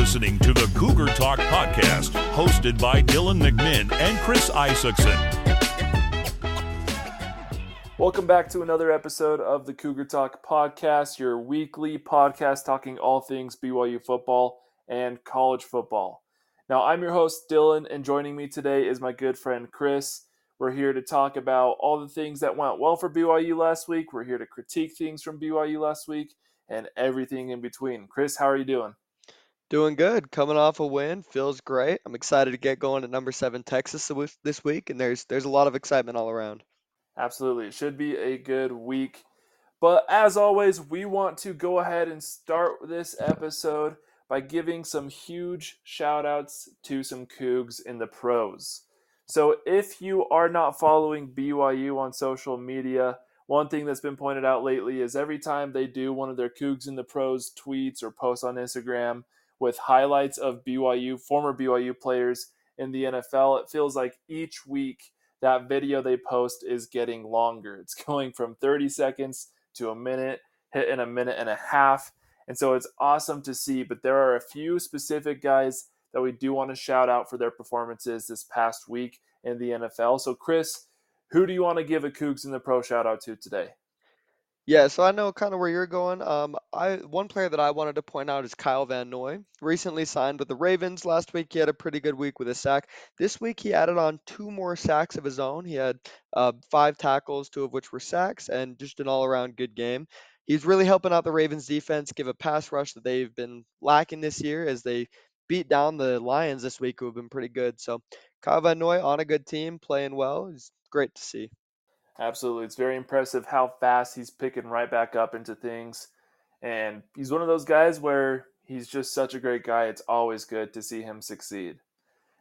listening to the Cougar Talk podcast, hosted by Dylan McMinn and Chris Isaacson. Welcome back to another episode of the Cougar Talk podcast, your weekly podcast talking all things BYU football and college football. Now, I'm your host, Dylan, and joining me today is my good friend, Chris. We're here to talk about all the things that went well for BYU last week. We're here to critique things from BYU last week and everything in between. Chris, how are you doing? Doing good. Coming off a win, feels great. I'm excited to get going at number seven Texas this week, and there's there's a lot of excitement all around. Absolutely, it should be a good week. But as always, we want to go ahead and start this episode by giving some huge shout outs to some Cougs in the pros. So if you are not following BYU on social media, one thing that's been pointed out lately is every time they do one of their Cougs in the pros tweets or posts on Instagram, with highlights of BYU, former BYU players in the NFL. It feels like each week that video they post is getting longer. It's going from 30 seconds to a minute, hit in a minute and a half. And so it's awesome to see. But there are a few specific guys that we do want to shout out for their performances this past week in the NFL. So, Chris, who do you want to give a Cougs in the Pro shout out to today? Yeah, so I know kind of where you're going. Um, I one player that I wanted to point out is Kyle Van Noy. Recently signed with the Ravens. Last week he had a pretty good week with a sack. This week he added on two more sacks of his own. He had uh, five tackles, two of which were sacks, and just an all-around good game. He's really helping out the Ravens defense, give a pass rush that they've been lacking this year as they beat down the Lions this week, who have been pretty good. So Kyle Van Noy on a good team, playing well. It's great to see. Absolutely. It's very impressive how fast he's picking right back up into things. And he's one of those guys where he's just such a great guy. It's always good to see him succeed.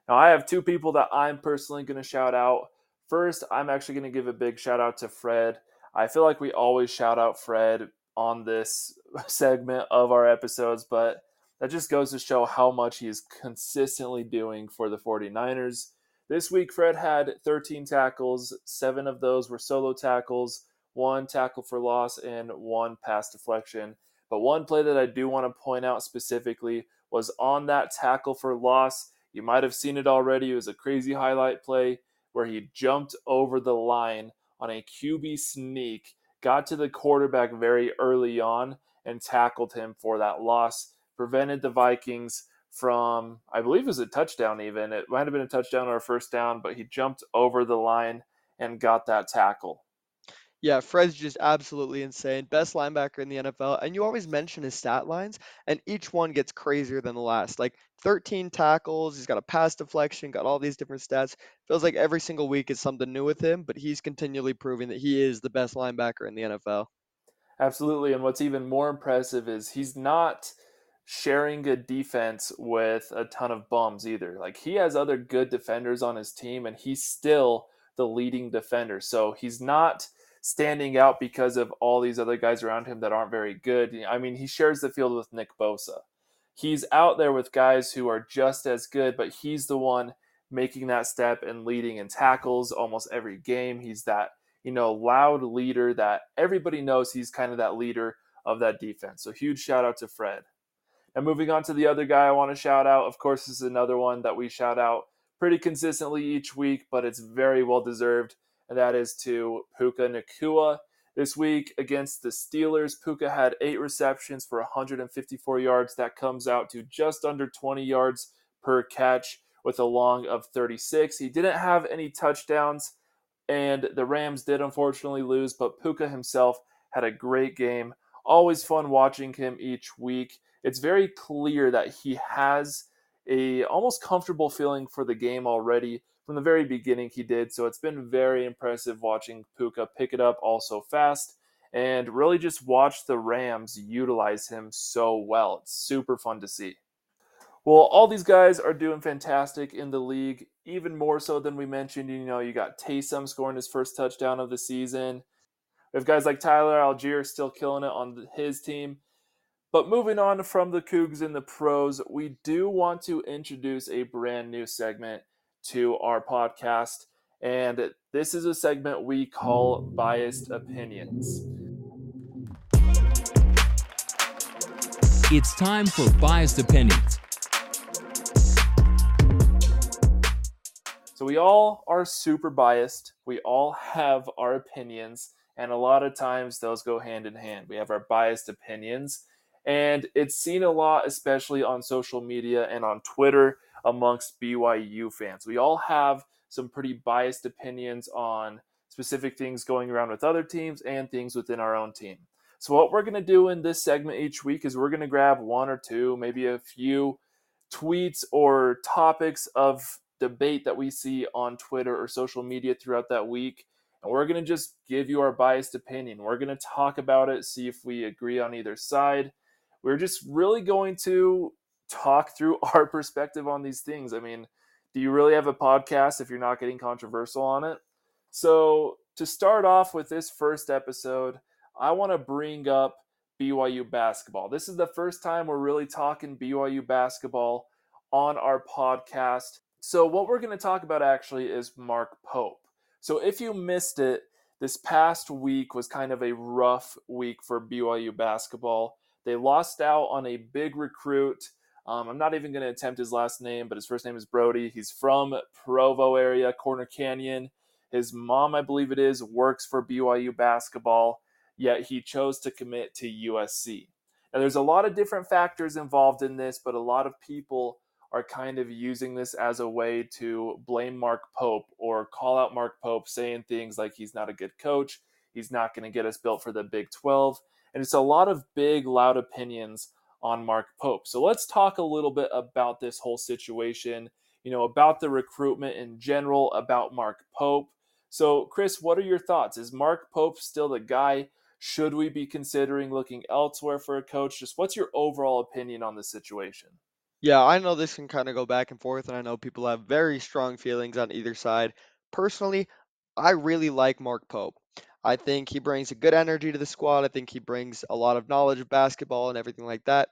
Now, I have two people that I'm personally going to shout out. First, I'm actually going to give a big shout out to Fred. I feel like we always shout out Fred on this segment of our episodes, but that just goes to show how much he is consistently doing for the 49ers. This week, Fred had 13 tackles. Seven of those were solo tackles, one tackle for loss, and one pass deflection. But one play that I do want to point out specifically was on that tackle for loss. You might have seen it already. It was a crazy highlight play where he jumped over the line on a QB sneak, got to the quarterback very early on, and tackled him for that loss. Prevented the Vikings from I believe it was a touchdown even. It might have been a touchdown or a first down, but he jumped over the line and got that tackle. Yeah, Fred's just absolutely insane. Best linebacker in the NFL. And you always mention his stat lines, and each one gets crazier than the last. Like 13 tackles, he's got a pass deflection, got all these different stats. Feels like every single week is something new with him, but he's continually proving that he is the best linebacker in the NFL. Absolutely. And what's even more impressive is he's not sharing a defense with a ton of bums either. Like he has other good defenders on his team and he's still the leading defender. So he's not standing out because of all these other guys around him that aren't very good. I mean, he shares the field with Nick Bosa. He's out there with guys who are just as good, but he's the one making that step and leading in tackles almost every game. He's that, you know, loud leader that everybody knows he's kind of that leader of that defense. So huge shout out to Fred. And moving on to the other guy I want to shout out, of course, this is another one that we shout out pretty consistently each week, but it's very well deserved, and that is to Puka Nacua. This week against the Steelers, Puka had eight receptions for 154 yards. That comes out to just under 20 yards per catch with a long of 36. He didn't have any touchdowns, and the Rams did unfortunately lose, but Puka himself had a great game. Always fun watching him each week it's very clear that he has a almost comfortable feeling for the game already from the very beginning he did so it's been very impressive watching puka pick it up all so fast and really just watch the rams utilize him so well. It's super fun to see. Well all these guys are doing fantastic in the league even more so than we mentioned. You know you got taysom scoring his first touchdown of the season. We have guys like tyler Allgeier still killing it on his team but moving on from the Cougs and the pros, we do want to introduce a brand new segment to our podcast. And this is a segment we call Biased Opinions. It's time for Biased Opinions. So, we all are super biased. We all have our opinions. And a lot of times those go hand in hand. We have our biased opinions and it's seen a lot, especially on social media and on Twitter amongst BYU fans. We all have some pretty biased opinions on specific things going around with other teams and things within our own team. So, what we're going to do in this segment each week is we're going to grab one or two, maybe a few tweets or topics of debate that we see on Twitter or social media throughout that week. And we're going to just give you our biased opinion. We're going to talk about it, see if we agree on either side. We're just really going to talk through our perspective on these things. I mean, do you really have a podcast if you're not getting controversial on it? So, to start off with this first episode, I want to bring up BYU basketball. This is the first time we're really talking BYU basketball on our podcast. So, what we're going to talk about actually is Mark Pope. So, if you missed it, this past week was kind of a rough week for BYU basketball. They lost out on a big recruit. Um, I'm not even going to attempt his last name, but his first name is Brody. He's from Provo area, Corner Canyon. His mom, I believe it is, works for BYU basketball, yet he chose to commit to USC. Now, there's a lot of different factors involved in this, but a lot of people are kind of using this as a way to blame Mark Pope or call out Mark Pope, saying things like he's not a good coach, he's not going to get us built for the Big 12. And it's a lot of big, loud opinions on Mark Pope. So let's talk a little bit about this whole situation, you know, about the recruitment in general, about Mark Pope. So, Chris, what are your thoughts? Is Mark Pope still the guy? Should we be considering looking elsewhere for a coach? Just what's your overall opinion on the situation? Yeah, I know this can kind of go back and forth, and I know people have very strong feelings on either side. Personally, I really like Mark Pope. I think he brings a good energy to the squad. I think he brings a lot of knowledge of basketball and everything like that.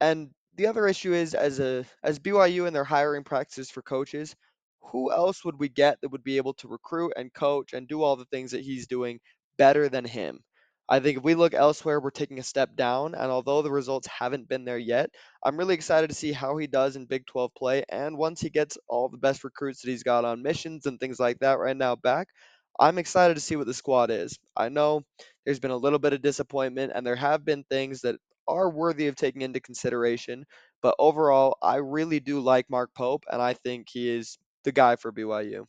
And the other issue is as a as BYU and their hiring practices for coaches, who else would we get that would be able to recruit and coach and do all the things that he's doing better than him? I think if we look elsewhere, we're taking a step down. And although the results haven't been there yet, I'm really excited to see how he does in Big 12 play. And once he gets all the best recruits that he's got on missions and things like that right now back, I'm excited to see what the squad is. I know there's been a little bit of disappointment, and there have been things that are worthy of taking into consideration. But overall, I really do like Mark Pope, and I think he is the guy for BYU.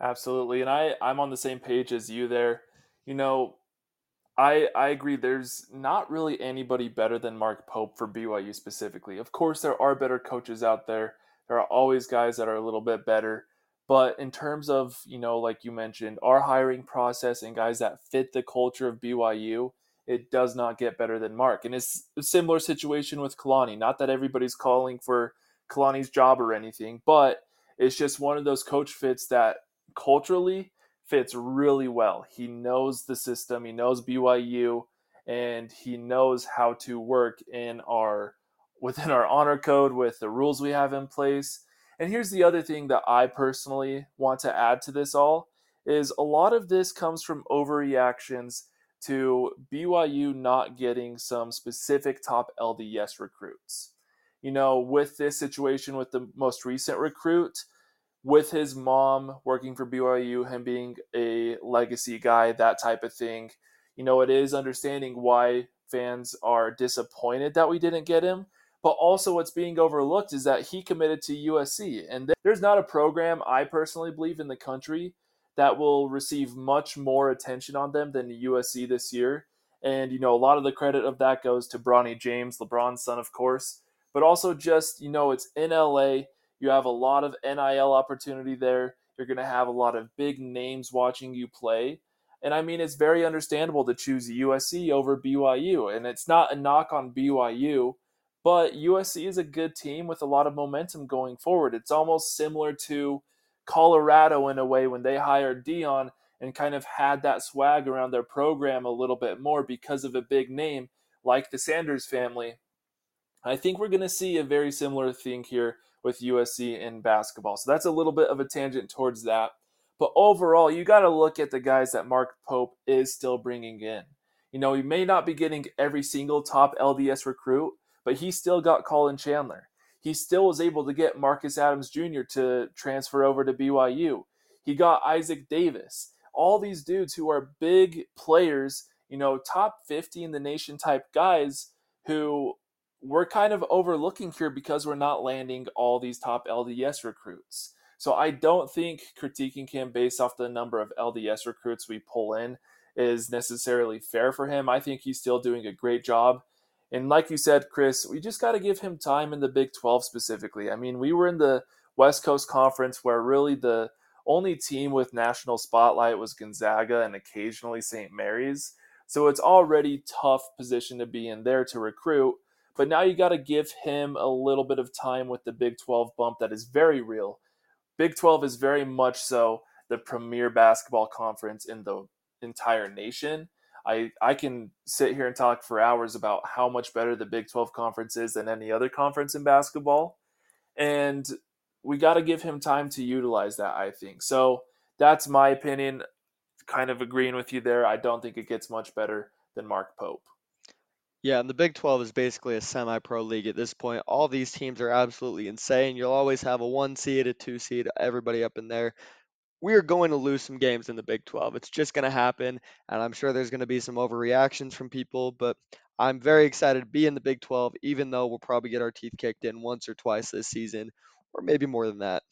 Absolutely. And I, I'm on the same page as you there. You know, I I agree. There's not really anybody better than Mark Pope for BYU specifically. Of course, there are better coaches out there. There are always guys that are a little bit better. But in terms of you know, like you mentioned, our hiring process and guys that fit the culture of BYU, it does not get better than Mark. And it's a similar situation with Kalani. Not that everybody's calling for Kalani's job or anything, but it's just one of those coach fits that culturally fits really well. He knows the system, he knows BYU, and he knows how to work in our within our honor code with the rules we have in place. And here's the other thing that I personally want to add to this all is a lot of this comes from overreactions to BYU not getting some specific top LDS recruits. You know, with this situation with the most recent recruit, with his mom working for BYU, him being a legacy guy, that type of thing. You know, it is understanding why fans are disappointed that we didn't get him. But also, what's being overlooked is that he committed to USC. And there's not a program, I personally believe, in the country that will receive much more attention on them than USC this year. And, you know, a lot of the credit of that goes to Bronny James, LeBron's son, of course, but also just, you know, it's in LA you have a lot of NIL opportunity there. You're going to have a lot of big names watching you play. And I mean, it's very understandable to choose USC over BYU. And it's not a knock on BYU, but USC is a good team with a lot of momentum going forward. It's almost similar to Colorado in a way when they hired Deion and kind of had that swag around their program a little bit more because of a big name like the Sanders family. I think we're going to see a very similar thing here with USC in basketball. So that's a little bit of a tangent towards that. But overall, you got to look at the guys that Mark Pope is still bringing in. You know, he may not be getting every single top LDS recruit, but he still got Collin Chandler. he still was able to get Marcus Adams Jr. to transfer over to BYU. He got Isaac Davis. All these dudes who are big players, you know, top 50 in the nation type guys who we're kind of overlooking here because we're not landing all these top LDS recruits. So I don't think critiquing him based off the number of LDS recruits we pull in is necessarily fair for him. I think he's still doing a great job. And like you said, Chris, we just got to give him time in the Big 12 specifically. I mean, we were in the West Coast Conference where really the only team with national spotlight was Gonzaga and occasionally St. Mary's. So it's already tough position to be in there to recruit. But now you got to give him a little bit of time with the Big 12 bump that is very real. Big 12 is very much so the premier basketball conference in the entire nation. I, I can sit here and talk for hours about how much better the Big 12 conference is than any other conference in basketball. And we got to give him time to utilize that, I think. So that's my opinion. Kind of agreeing with you there. I don't think it gets much better than Mark Pope. Yeah, and the Big 12 is basically a semi pro league at this point. All these teams are absolutely insane. You'll always have a one seed, a two seed, everybody up in there. We are going to lose some games in the Big 12. It's just going to happen. And I'm sure there's going to be some overreactions from people, but I'm very excited to be in the Big 12, even though we'll probably get our teeth kicked in once or twice this season, or maybe more than that.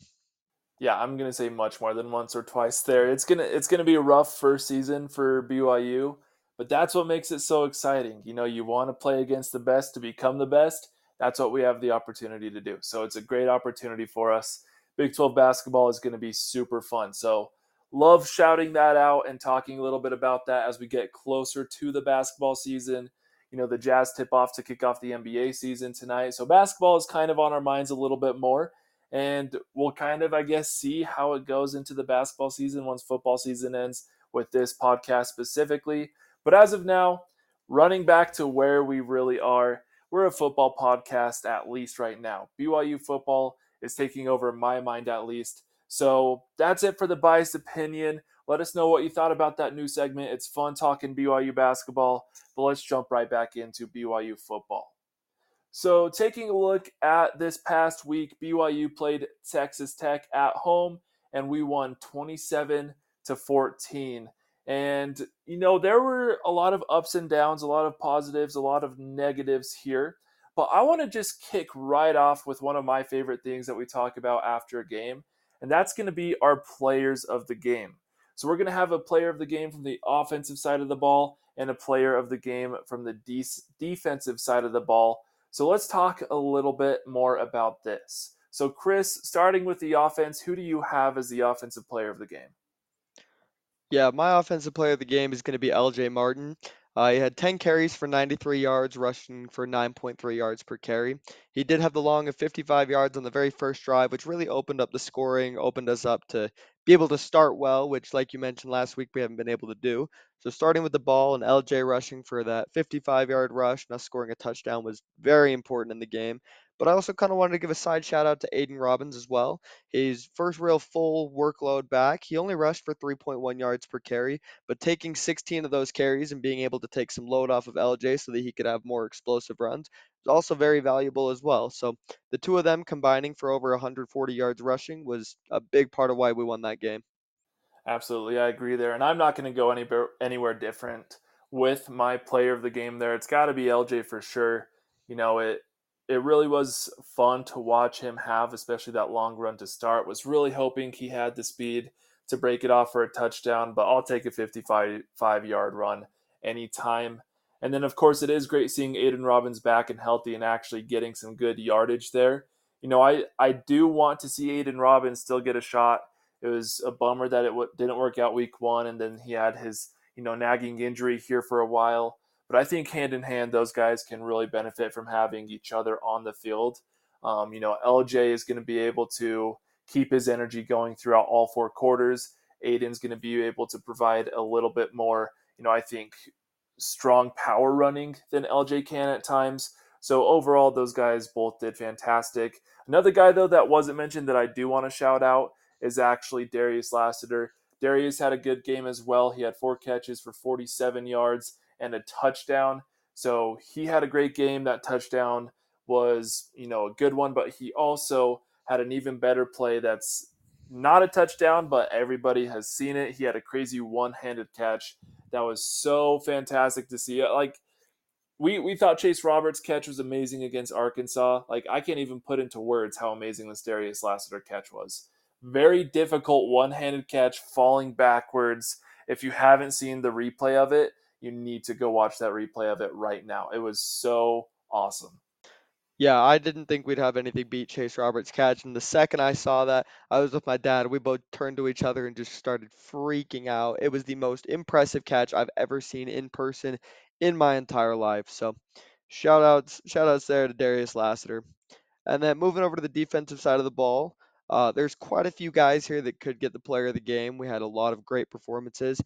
Yeah, I'm gonna say much more than once or twice there. It's gonna it's gonna be a rough first season for BYU. But that's what makes it so exciting. You know, you want to play against the best to become the best. That's what we have the opportunity to do. So it's a great opportunity for us. Big 12 basketball is going to be super fun. So love shouting that out and talking a little bit about that as we get closer to the basketball season. You know, the Jazz tip off to kick off the NBA season tonight. So basketball is kind of on our minds a little bit more. And we'll kind of, I guess, see how it goes into the basketball season once football season ends with this podcast specifically. But as of now, running back to where we really are, we're a football podcast at least right now. BYU football is taking over my mind at least. So that's it for the biased opinion. Let us know what you thought about that new segment. It's fun talking BYU basketball, but let's jump right back into BYU football. So, taking a look at this past week, BYU played Texas Tech at home and we won 27 to 14. And, you know, there were a lot of ups and downs, a lot of positives, a lot of negatives here. But I want to just kick right off with one of my favorite things that we talk about after a game, and that's going to be our players of the game. So we're going to have a player of the game from the offensive side of the ball and a player of the game from the de- defensive side of the ball. So let's talk a little bit more about this. So, Chris, starting with the offense, who do you have as the offensive player of the game? Yeah, my offensive player of the game is going to be LJ Martin. Uh, he had 10 carries for 93 yards, rushing for 9.3 yards per carry. He did have the long of 55 yards on the very first drive, which really opened up the scoring, opened us up to be able to start well, which, like you mentioned last week, we haven't been able to do. So, starting with the ball and LJ rushing for that 55 yard rush us scoring a touchdown was very important in the game. But I also kind of wanted to give a side shout out to Aidan Robbins as well. His first real full workload back, he only rushed for 3.1 yards per carry, but taking 16 of those carries and being able to take some load off of LJ so that he could have more explosive runs was also very valuable as well. So the two of them combining for over 140 yards rushing was a big part of why we won that game. Absolutely, I agree there, and I'm not going to go any anywhere different with my player of the game there. It's got to be LJ for sure. You know, it it really was fun to watch him have, especially that long run to start. Was really hoping he had the speed to break it off for a touchdown, but I'll take a 55 yard run anytime. And then, of course, it is great seeing Aidan Robbins back and healthy and actually getting some good yardage there. You know, I, I do want to see Aidan Robbins still get a shot. It was a bummer that it w- didn't work out week one, and then he had his, you know, nagging injury here for a while. But I think hand in hand, those guys can really benefit from having each other on the field. Um, you know, LJ is going to be able to keep his energy going throughout all four quarters. Aidan's going to be able to provide a little bit more, you know, I think strong power running than LJ can at times. So overall, those guys both did fantastic. Another guy though that wasn't mentioned that I do want to shout out is actually Darius Lassiter. Darius had a good game as well. He had four catches for 47 yards and a touchdown. So he had a great game. That touchdown was, you know, a good one, but he also had an even better play that's not a touchdown, but everybody has seen it. He had a crazy one-handed catch that was so fantastic to see. Like we we thought Chase Roberts' catch was amazing against Arkansas. Like I can't even put into words how amazing this Darius Lassiter catch was. Very difficult one-handed catch, falling backwards. If you haven't seen the replay of it, you need to go watch that replay of it right now. It was so awesome. Yeah, I didn't think we'd have anything beat Chase Roberts' catch. And the second I saw that, I was with my dad. We both turned to each other and just started freaking out. It was the most impressive catch I've ever seen in person in my entire life. So shout outs, shout outs there to Darius Lassiter. And then moving over to the defensive side of the ball, uh, there's quite a few guys here that could get the player of the game. We had a lot of great performances.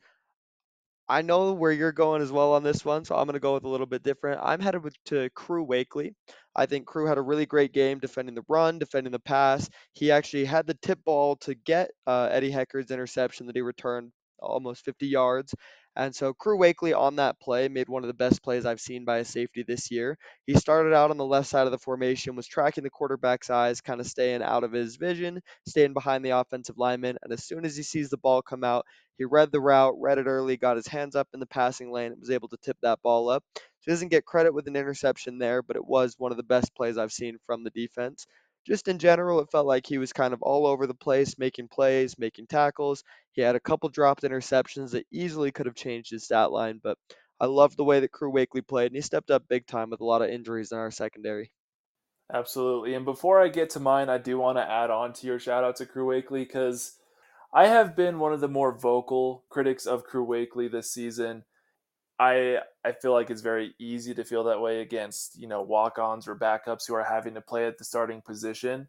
I know where you're going as well on this one, so I'm going to go with a little bit different. I'm headed with, to Crew Wakley. I think Crew had a really great game defending the run, defending the pass. He actually had the tip ball to get uh, Eddie Heckard's interception that he returned almost 50 yards. And so Crew Wakley on that play made one of the best plays I've seen by a safety this year. He started out on the left side of the formation, was tracking the quarterback's eyes, kind of staying out of his vision, staying behind the offensive lineman. And as soon as he sees the ball come out, he read the route, read it early, got his hands up in the passing lane, and was able to tip that ball up. So he doesn't get credit with an interception there, but it was one of the best plays I've seen from the defense just in general, it felt like he was kind of all over the place, making plays, making tackles. He had a couple dropped interceptions that easily could have changed his stat line, but I loved the way that Crew Wakley played, and he stepped up big time with a lot of injuries in our secondary. Absolutely. And before I get to mine, I do want to add on to your shout out to Crew Wakley because I have been one of the more vocal critics of Crew Wakley this season. I I feel like it's very easy to feel that way against you know walk-ons or backups who are having to play at the starting position.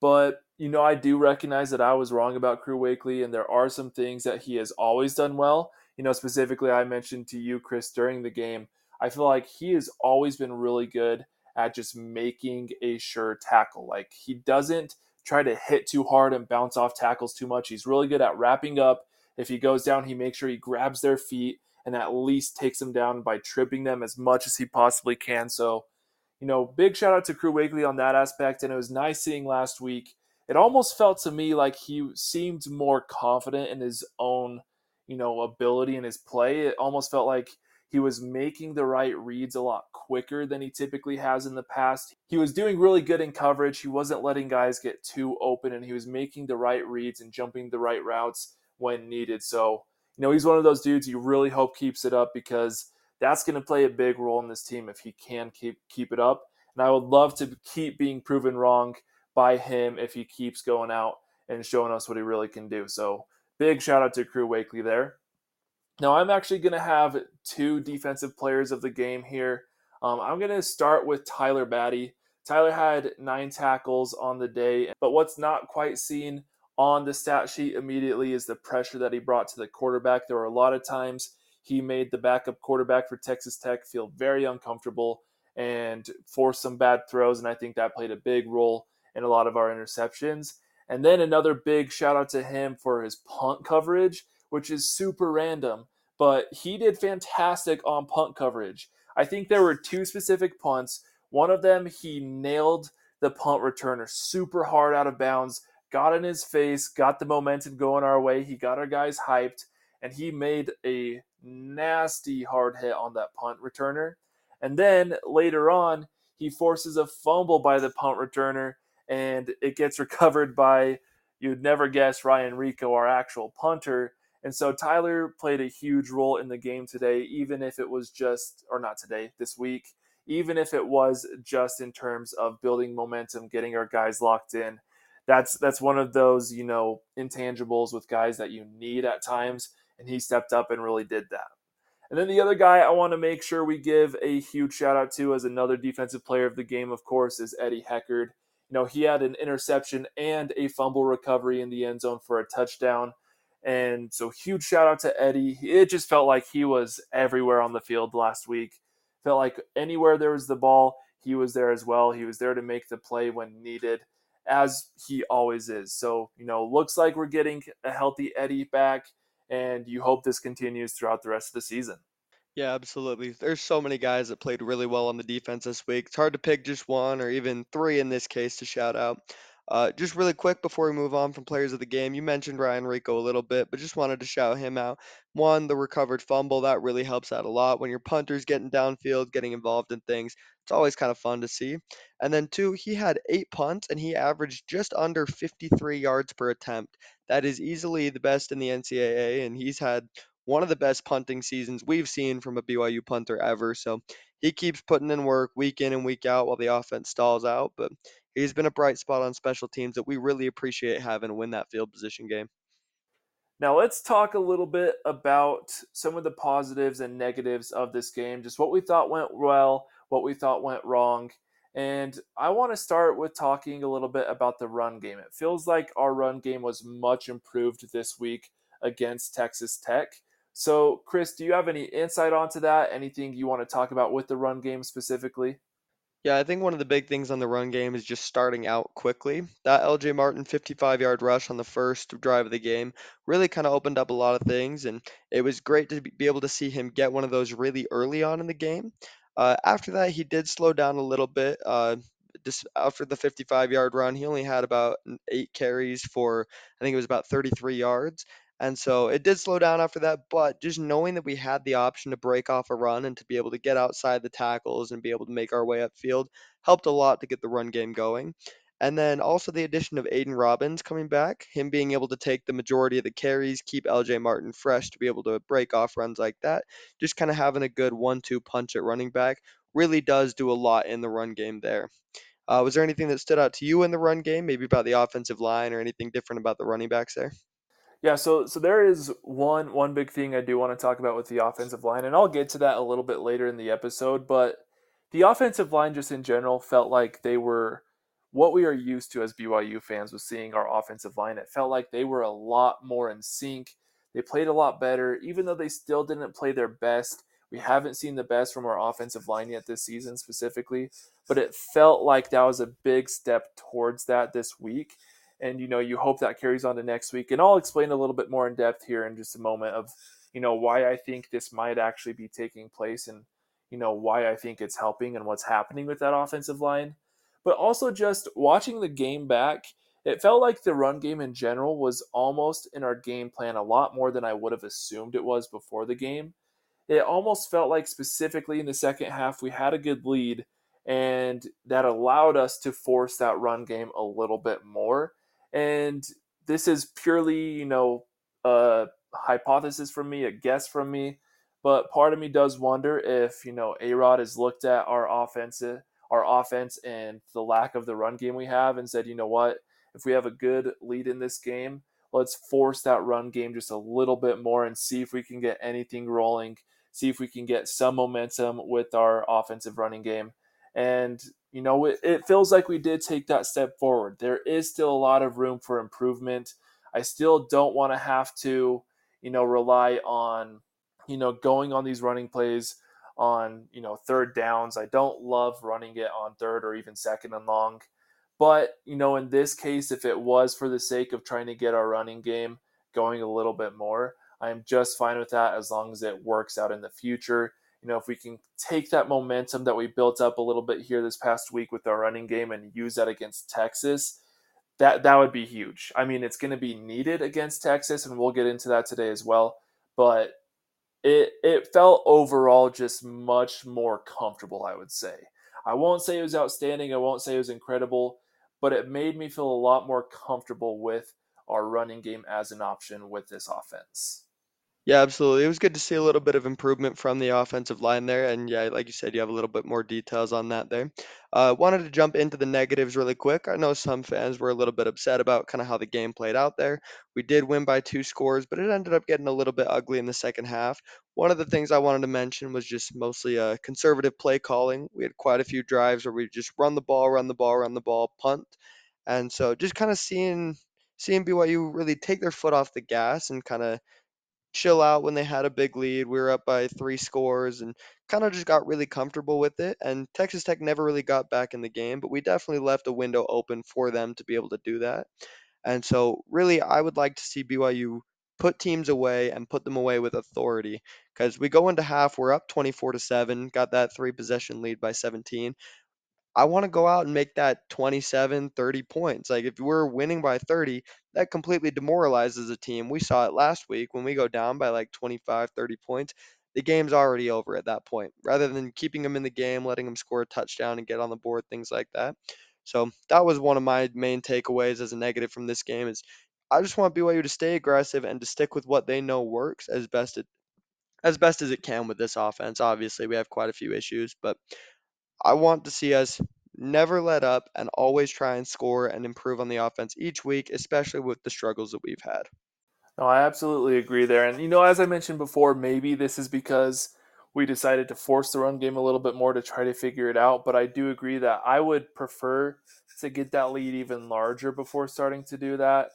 But you know I do recognize that I was wrong about Crew Wakley, and there are some things that he has always done well. You know specifically I mentioned to you Chris during the game. I feel like he has always been really good at just making a sure tackle. Like he doesn't try to hit too hard and bounce off tackles too much. He's really good at wrapping up. If he goes down, he makes sure he grabs their feet and at least takes them down by tripping them as much as he possibly can. So, you know, big shout out to Crew Wakley on that aspect. And it was nice seeing last week. It almost felt to me like he seemed more confident in his own, you know, ability in his play. It almost felt like he was making the right reads a lot quicker than he typically has in the past. He was doing really good in coverage. He wasn't letting guys get too open and he was making the right reads and jumping the right routes when needed. So, you know, he's one of those dudes you really hope keeps it up because that's going to play a big role in this team if he can keep keep it up. And I would love to keep being proven wrong by him if he keeps going out and showing us what he really can do. So big shout out to Crew Wakley there. Now I'm actually going to have two defensive players of the game here. Um, I'm going to start with Tyler Batty. Tyler had nine tackles on the day, but what's not quite seen on the stat sheet immediately is the pressure that he brought to the quarterback. There were a lot of times he made the backup quarterback for Texas Tech feel very uncomfortable and forced some bad throws. And I think that played a big role in a lot of our interceptions. And then another big shout out to him for his punt coverage, which is super random, but he did fantastic on punt coverage. I think there were two specific punts. One of them, he nailed the punt returner super hard out of bounds got in his face, got the momentum going our way. He got our guys hyped, and he made a nasty hard hit on that punt returner. And then later on, he forces a fumble by the punt returner, and it gets recovered by, you'd never guess, Ryan Rehkow, our actual punter. And so Tyler played a huge role in the game today, even if it was just, or not today, this week, even if it was just in terms of building momentum, getting our guys locked in that's that's one of those you know intangibles with guys that you need at times and he stepped up and really did that. And then the other guy i want to make sure we give a huge shout out to as another defensive player of the game of course is eddie heckard. You know he had an interception and a fumble recovery in the end zone for a touchdown. And so huge shout out to eddie. It just felt like he was everywhere on the field last week. Felt like anywhere there was the ball he was there as well. He was there to make the play when needed as he always is. So, you know, looks like we're getting a healthy Eddie back, and you hope this continues throughout the rest of the season. Yeah, absolutely. There's so many guys that played really well on the defense this week. It's hard to pick just one or even three in this case to shout out. Uh, just really quick before we move on from players of the game, you mentioned Ryan Rehkow a little bit, but just wanted to shout him out. One, the recovered fumble, that really helps out a lot. When your punter's getting downfield, getting involved in things, it's always kind of fun to see. And then two, he had eight punts and he averaged just under 53 yards per attempt. That is easily the best in the NCAA, and he's had one of the best punting seasons we've seen from a BYU punter ever. So he keeps putting in work week in and week out while the offense stalls out. But he's been a bright spot on special teams that we really appreciate having win that field position game. Now, let's talk a little bit about some of the positives and negatives of this game, just what we thought went well, what we thought went wrong. And I want to start with talking a little bit about the run game. It feels like our run game was much improved this week against Texas Tech. So, Chris, do you have any insight onto that? Anything you want to talk about with the run game specifically? Yeah, I think one of the big things on the run game is just starting out quickly. That LJ Martin 55 yard rush on the first drive of the game really kind of opened up a lot of things, and it was great to be able to see him get one of those really early on in the game. Uh, after that, he did slow down a little bit. Uh, just after the 55 yard run, he only had about eight carries for, I think it was about 33 yards. And so it did slow down after that, but just knowing that we had the option to break off a run and to be able to get outside the tackles and be able to make our way upfield helped a lot to get the run game going. And then also the addition of Aidan Robbins coming back, him being able to take the majority of the carries, keep LJ Martin fresh to be able to break off runs like that. Just kind of having a good one two punch at running back really does do a lot in the run game there. Uh, was there anything that stood out to you in the run game, maybe about the offensive line or anything different about the running backs there? Yeah, so so there is one one big thing I do want to talk about with the offensive line, and I'll get to that a little bit later in the episode. But the offensive line, just in general, felt like they were what we are used to as BYU fans with seeing our offensive line. It felt like they were a lot more in sync. They played a lot better, even though they still didn't play their best. We haven't seen the best from our offensive line yet this season specifically, but it felt like that was a big step towards that this week and you know you hope that carries on to next week and i'll explain a little bit more in depth here in just a moment of you know why i think this might actually be taking place and you know why i think it's helping and what's happening with that offensive line. But also just watching the game back it felt like the run game in general was almost in our game plan a lot more than i would have assumed it was before the game. It almost felt like specifically in the second half we had a good lead and that allowed us to force that run game a little bit more and this is purely, you know, a hypothesis from me, a guess from me. But part of me does wonder if, you know, A Rod has looked at our offensive our offense and the lack of the run game we have and said, you know what, if we have a good lead in this game, let's force that run game just a little bit more and see if we can get anything rolling, see if we can get some momentum with our offensive running game. And you know, it, it feels like we did take that step forward. There is still a lot of room for improvement. I still don't want to have to, you know, rely on, you know, going on these running plays on, you know, third downs. I don't love running it on third or even second and long. But, you know, in this case, if it was for the sake of trying to get our running game going a little bit more, I'm just fine with that as long as it works out in the future you know, if we can take that momentum that we built up a little bit here this past week with our running game and use that against Texas, that that would be huge. I mean, it's going to be needed against Texas, and we'll get into that today as well. But it it felt overall just much more comfortable. I would say. I won't say it was outstanding. I won't say it was incredible, but it made me feel a lot more comfortable with our running game as an option with this offense. Yeah, absolutely. It was good to see a little bit of improvement from the offensive line there. And yeah, like you said, you have a little bit more details on that there. Uh, wanted to jump into the negatives really quick. I know some fans were a little bit upset about kind of how the game played out there. We did win by two scores, but it ended up getting a little bit ugly in the second half. One of the things I wanted to mention was just mostly uh, conservative play calling. We had quite a few drives where we just run the ball, run the ball, run the ball, punt. And so just kind of seeing seeing BYU really take their foot off the gas and kind of chill out when they had a big lead. We were up by three scores and kind of just got really comfortable with it. And Texas Tech never really got back in the game, but we definitely left a window open for them to be able to do that. And so, really, I would like to see BYU put teams away and put them away with authority because we go into half, we're up 24 to 7, got that three possession lead by 17. I want to go out and make that 27, 30 points. Like if we're winning by 30, that completely demoralizes a team. We saw it last week when we go down by like 25, 30 points. The game's already over at that point. Rather than keeping them in the game, letting them score a touchdown and get on the board, things like that. So that was one of my main takeaways as a negative from this game is I just want BYU to stay aggressive and to stick with what they know works as best it as best as it can with this offense. Obviously, we have quite a few issues, but I want to see us never let up and always try and score and improve on the offense each week, especially with the struggles that we've had. No, I absolutely agree there. And, you know, as I mentioned before, maybe this is because we decided to force the run game a little bit more to try to figure it out. But I do agree that I would prefer to get that lead even larger before starting to do that.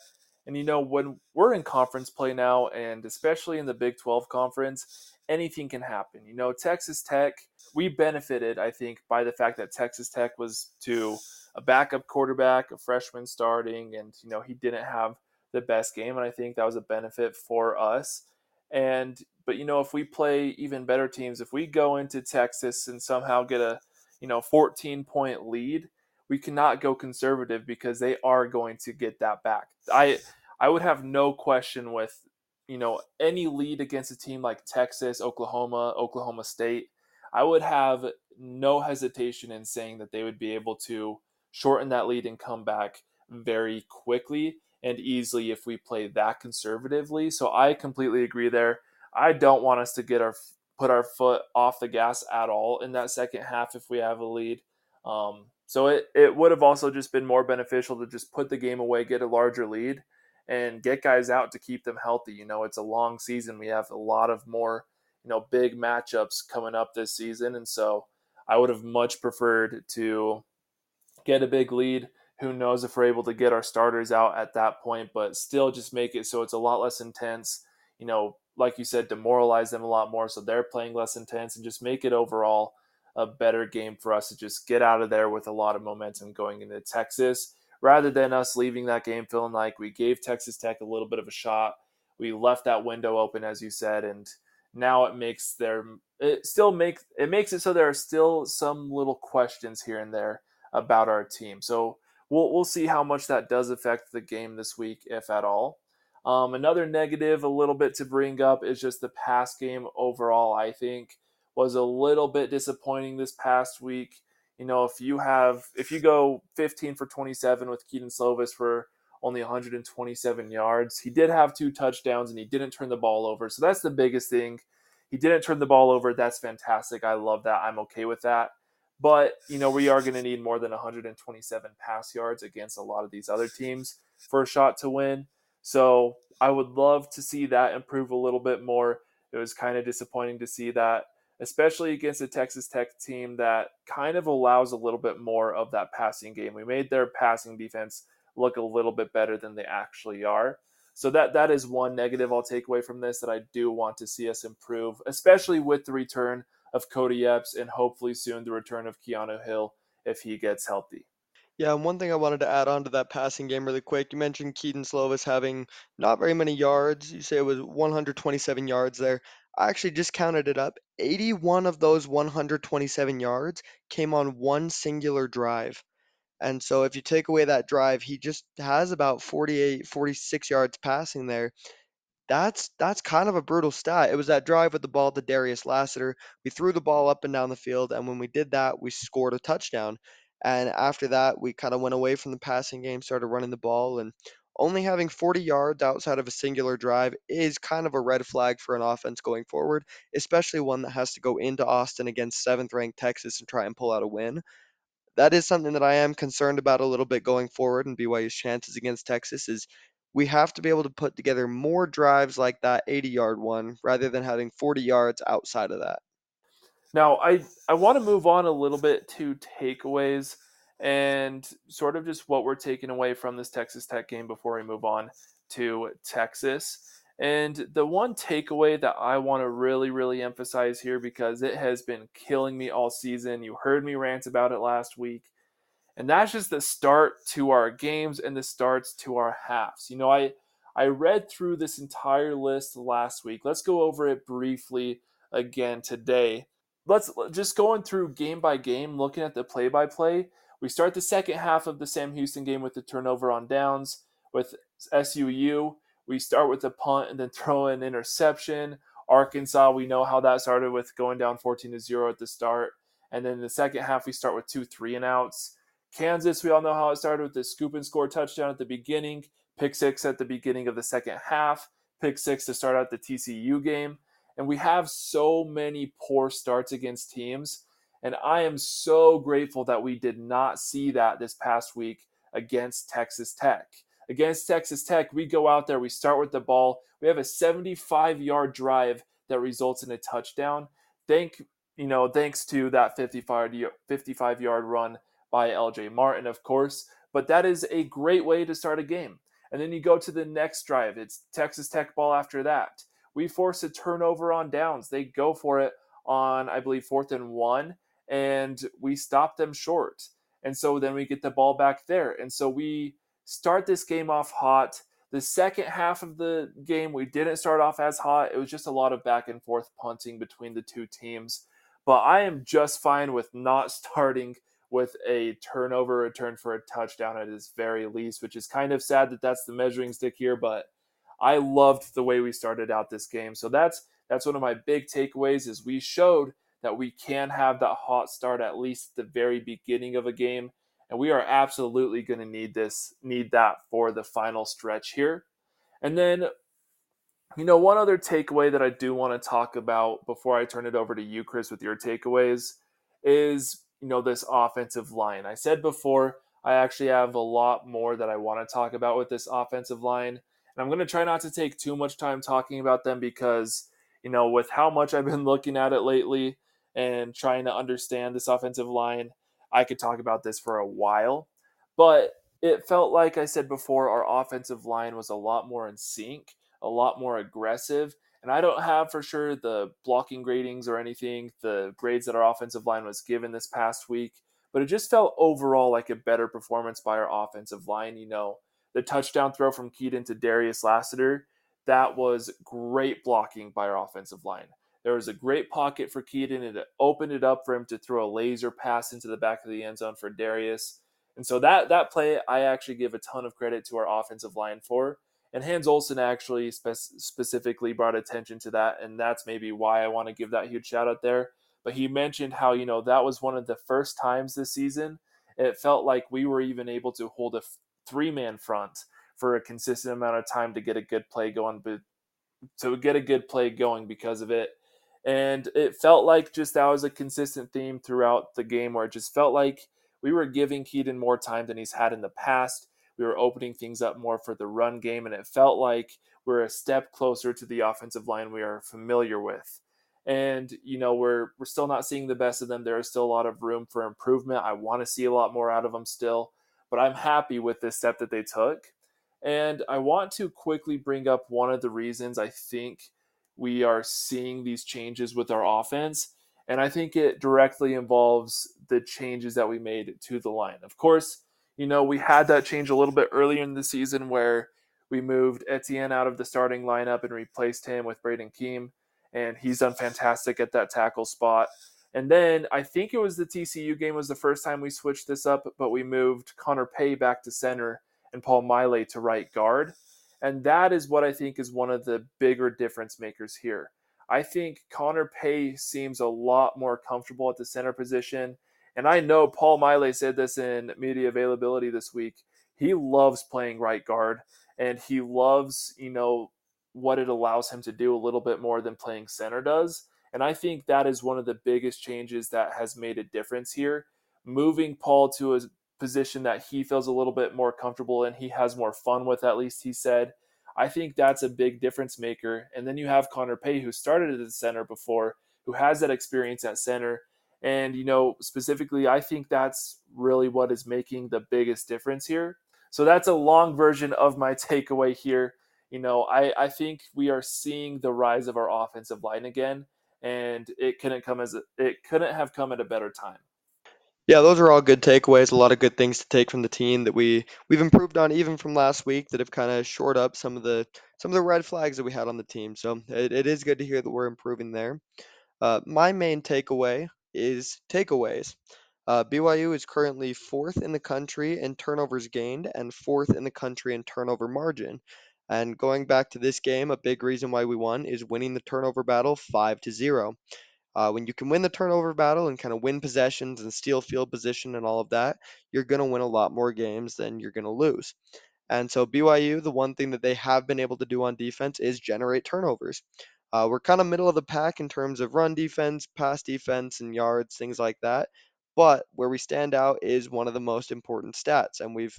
And you know, when we're in conference play now, and especially in the Big 12 conference, anything can happen. You know, Texas Tech, we benefited, I think, by the fact that Texas Tech was to a backup quarterback, a freshman starting, and, you know, he didn't have the best game. And I think that was a benefit for us. And, but, you know, if we play even better teams, if we go into Texas and somehow get a, you know, 14 point lead, we cannot go conservative because they are going to get that back. I I would have no question with you know any lead against a team like Texas, Oklahoma, Oklahoma State. I would have no hesitation in saying that they would be able to shorten that lead and come back very quickly and easily if we play that conservatively. So I completely agree there. I don't want us to get our put our foot off the gas at all in that second half if we have a lead. Um, so it, it would have also just been more beneficial to just put the game away, get a larger lead, and get guys out to keep them healthy. You know, it's a long season. We have a lot of more, you know, big matchups coming up this season. And so I would have much preferred to get a big lead. Who knows if we're able to get our starters out at that point, but still just make it so it's a lot less intense. You know, like you said, demoralize them a lot more so they're playing less intense and just make it overall a better game for us to just get out of there with a lot of momentum going into Texas rather than us leaving that game feeling like we gave Texas Tech a little bit of a shot. We left that window open, as you said, and now it makes their it still makes it makes it so there are still some little questions here and there about our team. So we'll we'll see how much that does affect the game this week, if at all. Um, another negative, a little bit to bring up, is just the pass game overall. I think was a little bit disappointing this past week. You know, if you have if you go 15 for 27 with Kedon Slovis for only 127 yards, he did have two touchdowns and he didn't turn the ball over. So that's the biggest thing. He didn't turn the ball over. That's fantastic. I love that. I'm okay with that. But, you know, we are going to need more than 127 pass yards against a lot of these other teams for a shot to win. So I would love to see that improve a little bit more. It was kind of disappointing to see that especially against a Texas Tech team that kind of allows a little bit more of that passing game. We made their passing defense look a little bit better than they actually are. So that that is one negative I'll take away from this that I do want to see us improve, especially with the return of Kody Epps and hopefully soon the return of Keanu Hill if he gets healthy. Yeah, and one thing I wanted to add on to that passing game really quick. You mentioned Kedon Slovis having not very many yards. You say it was 127 yards there. I actually just counted it up. 81 of those 127 yards came on one singular drive. And so if you take away that drive, he just has about 48, 46 yards passing there. That's that's kind of a brutal stat. It was that drive with the ball to Darius Lassiter. We threw the ball up and down the field, and when we did that, we scored a touchdown. And after that, we kind of went away from the passing game, started running the ball, and only having 40 yards outside of a singular drive is kind of a red flag for an offense going forward, especially one that has to go into Austin against seventh ranked Texas and try and pull out a win. That is something that I am concerned about a little bit going forward and BYU's chances against Texas is we have to be able to put together more drives like that 80 yard one rather than having 40 yards outside of that. Now, I, I want to move on a little bit to takeaways and sort of just what we're taking away from this Texas Tech game before we move on to Texas. And the one takeaway that I want to really, really emphasize here because it has been killing me all season. You heard me rant about it last week. And that's just the start to our games and the starts to our halves. You know, I I read through this entire list last week. Let's go over it briefly again today. Let's just going through game by game, looking at the play by play. We start the second half of the Sam Houston game with the turnover on downs. With SUU, we start with the punt and then throw an interception. Arkansas, we know how that started with going down 14 to 0 at the start. And then the second half, we start with two three and outs. Kansas, we all know how it started with the scoop and score touchdown at the beginning, pick six at the beginning of the second half, pick six to start out the TCU game. And we have so many poor starts against teams. And I am so grateful that we did not see that this past week against Texas Tech. Against Texas Tech, we go out there, we start with the ball. We have a 75 yard drive that results in a touchdown. Thank you know, thanks to that 55 55 yard run by LJ Martin, of course. But that is a great way to start a game. And then you go to the next drive. It's Texas Tech ball after that. We force a turnover on downs. They go for it on, I believe, fourth and one, and we stop them short. And so then we get the ball back there. And so we start this game off hot. The second half of the game, we didn't start off as hot. It was just a lot of back and forth punting between the two teams. But I am just fine with not starting with a turnover return for a touchdown at his very least, which is kind of sad that that's the measuring stick here. But I loved the way we started out this game. So that's that's one of my big takeaways is we showed that we can have that hot start at least at the very beginning of a game. And we are absolutely going to need this need that for the final stretch here. And then you know one other takeaway that i do want to talk about before i turn it over to you chris with your takeaways is you know this offensive line. I said before i actually have a lot more that i want to talk about with this offensive line. And i'm going to try not to take too much time talking about them because you know with how much i've been looking at it lately and trying to understand this offensive line I could talk about this for a while, but it felt like I said before, our offensive line was a lot more in sync, a lot more aggressive. And I don't have for sure the blocking gradings or anything, the grades that our offensive line was given this past week, but it just felt overall like a better performance by our offensive line. You know, the touchdown throw from Kedon to Darius Lassiter, that was great blocking by our offensive line. There was a great pocket for Kedon, and it opened it up for him to throw a laser pass into the back of the end zone for Darius. And so that that play, I actually give a ton of credit to our offensive line for. And Hans Olsen actually spe- specifically brought attention to that, and that's maybe why I want to give that huge shout out there. But he mentioned how you know that was one of the first times this season it felt like we were even able to hold a three man front for a consistent amount of time to get a good play going, but to get a good play going because of it. And it felt like just that was a consistent theme throughout the game where it just felt like we were giving Kedon more time than he's had in the past. We were opening things up more for the run game, and it felt like we're a step closer to the offensive line we are familiar with. And you know we're we're still not seeing the best of them. There is still a lot of room for improvement. I want to see a lot more out of them still, but I'm happy with this step that they took. And I want to quickly bring up one of the reasons I think we are seeing these changes with our offense. And I think it directly involves the changes that we made to the line. Of course, you know, we had that change a little bit earlier in the season where we moved Etienne out of the starting lineup and replaced him with Brayden Keim. And he's done fantastic at that tackle spot. And then I think it was the TCU game was the first time we switched this up, but we moved Connor Pay back to center and Paul Maile to right guard. And that is what I think is one of the bigger difference makers here. I think Connor Pay seems a lot more comfortable at the center position. And I know Paul Maile said this in media availability this week. He loves playing right guard and he loves, you know, what it allows him to do a little bit more than playing center does. And I think that is one of the biggest changes that has made a difference here. Moving Paul to a position that he feels a little bit more comfortable and he has more fun with, at least he said. I think that's a big difference maker. And then you have Connor Pay, who started at the center before, who has that experience at center. And, you know, specifically, I think that's really what is making the biggest difference here. So that's a long version of my takeaway here. You know, I, I think we are seeing the rise of our offensive line again, and it couldn't come as a, it couldn't have come at a better time. Yeah, those are all good takeaways. A lot of good things to take from the team that we we've improved on even from last week that have kind of shored up some of the some of the red flags that we had on the team. So it, it is good to hear that we're improving there. Uh, my main takeaway is takeaways. Uh, BYU is currently fourth in the country in turnovers gained and fourth in the country in turnover margin. And going back to this game, a big reason why we won is winning the turnover battle five to zero. Uh, when you can win the turnover battle and kind of win possessions and steal field position and all of that, you're going to win a lot more games than you're going to lose. And so BYU, the one thing that they have been able to do on defense is generate turnovers. Uh, we're kind of middle of the pack in terms of run defense, pass defense, and yards, things like that. But where we stand out is one of the most important stats, and we've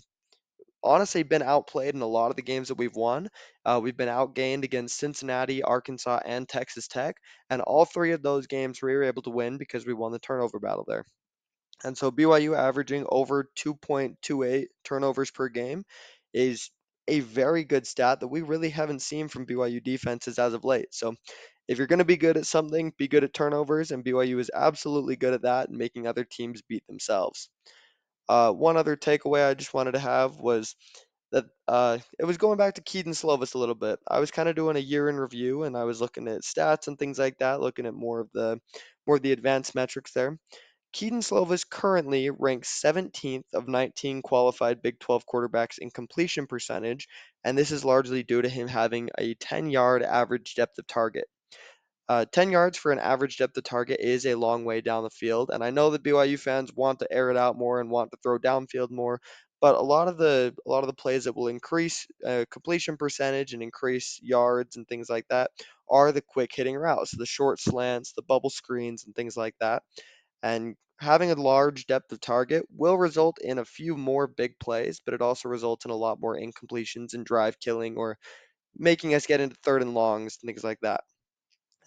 honestly been outplayed in a lot of the games that we've won. Uh, we've been outgained against Cincinnati, Arkansas, and Texas Tech, and all three of those games we were able to win because we won the turnover battle there. And so BYU averaging over 2.28 turnovers per game is a very good stat that we really haven't seen from BYU defenses as of late. So if you're going to be good at something, be good at turnovers, and BYU is absolutely good at that and making other teams beat themselves. Uh, one other takeaway I just wanted to have was that uh, it was going back to Kedon Slovis a little bit. I was kind of doing a year in review, and I was looking at stats and things like that, looking at more of the more of the advanced metrics there. Kedon Slovis currently ranks 17th of 19 qualified Big 12 quarterbacks in completion percentage, and this is largely due to him having a 10 yard average depth of target. Uh, 10 yards for an average depth of target is a long way down the field, and I know that BYU fans want to air it out more and want to throw downfield more, but a lot of the a lot of the plays that will increase uh, completion percentage and increase yards and things like that are the quick hitting routes, the short slants, the bubble screens, and things like that. And having a large depth of target will result in a few more big plays, but it also results in a lot more incompletions and drive killing or making us get into third and longs and things like that.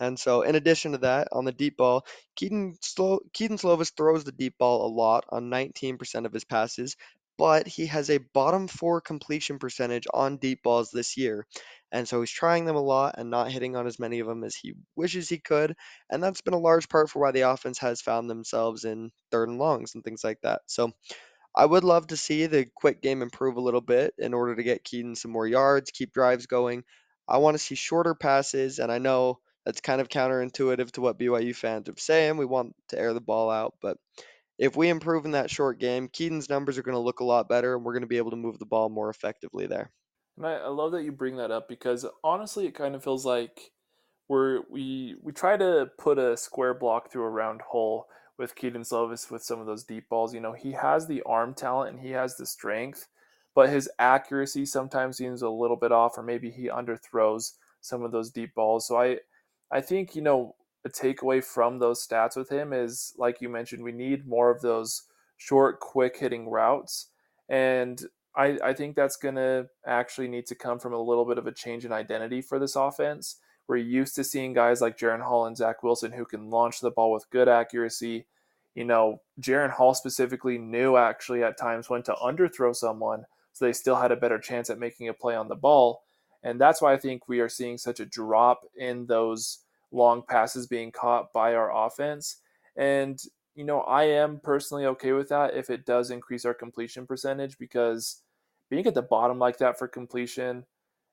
And so, in addition to that, on the deep ball, Kedon, Slo- Kedon Slovis throws the deep ball a lot on 19% of his passes, but he has a bottom four completion percentage on deep balls this year. And so he's trying them a lot and not hitting on as many of them as he wishes he could. And that's been a large part for why the offense has found themselves in third and longs and things like that. So I would love to see the quick game improve a little bit in order to get Kedon some more yards, keep drives going. I want to see shorter passes, and I know that's kind of counterintuitive to what BYU fans are saying. We want to air the ball out, but if we improve in that short game, Kedon's numbers are going to look a lot better, and we're going to be able to move the ball more effectively there. And I, I love that you bring that up because honestly, it kind of feels like we're we we try to put a square block through a round hole with Kedon Slovis with some of those deep balls. You know, he has the arm talent and he has the strength, but his accuracy sometimes seems a little bit off, or maybe he underthrows some of those deep balls. So I I think, you know, a takeaway from those stats with him is like you mentioned, we need more of those short, quick hitting routes. And I, I think that's going to actually need to come from a little bit of a change in identity for this offense. We're used to seeing guys like Jaren Hall and Zach Wilson who can launch the ball with good accuracy. You know, Jaren Hall specifically knew actually at times when to underthrow someone so they still had a better chance at making a play on the ball. And that's why I think we are seeing such a drop in those long passes being caught by our offense. And, you know, I am personally okay with that if it does increase our completion percentage because being at the bottom like that for completion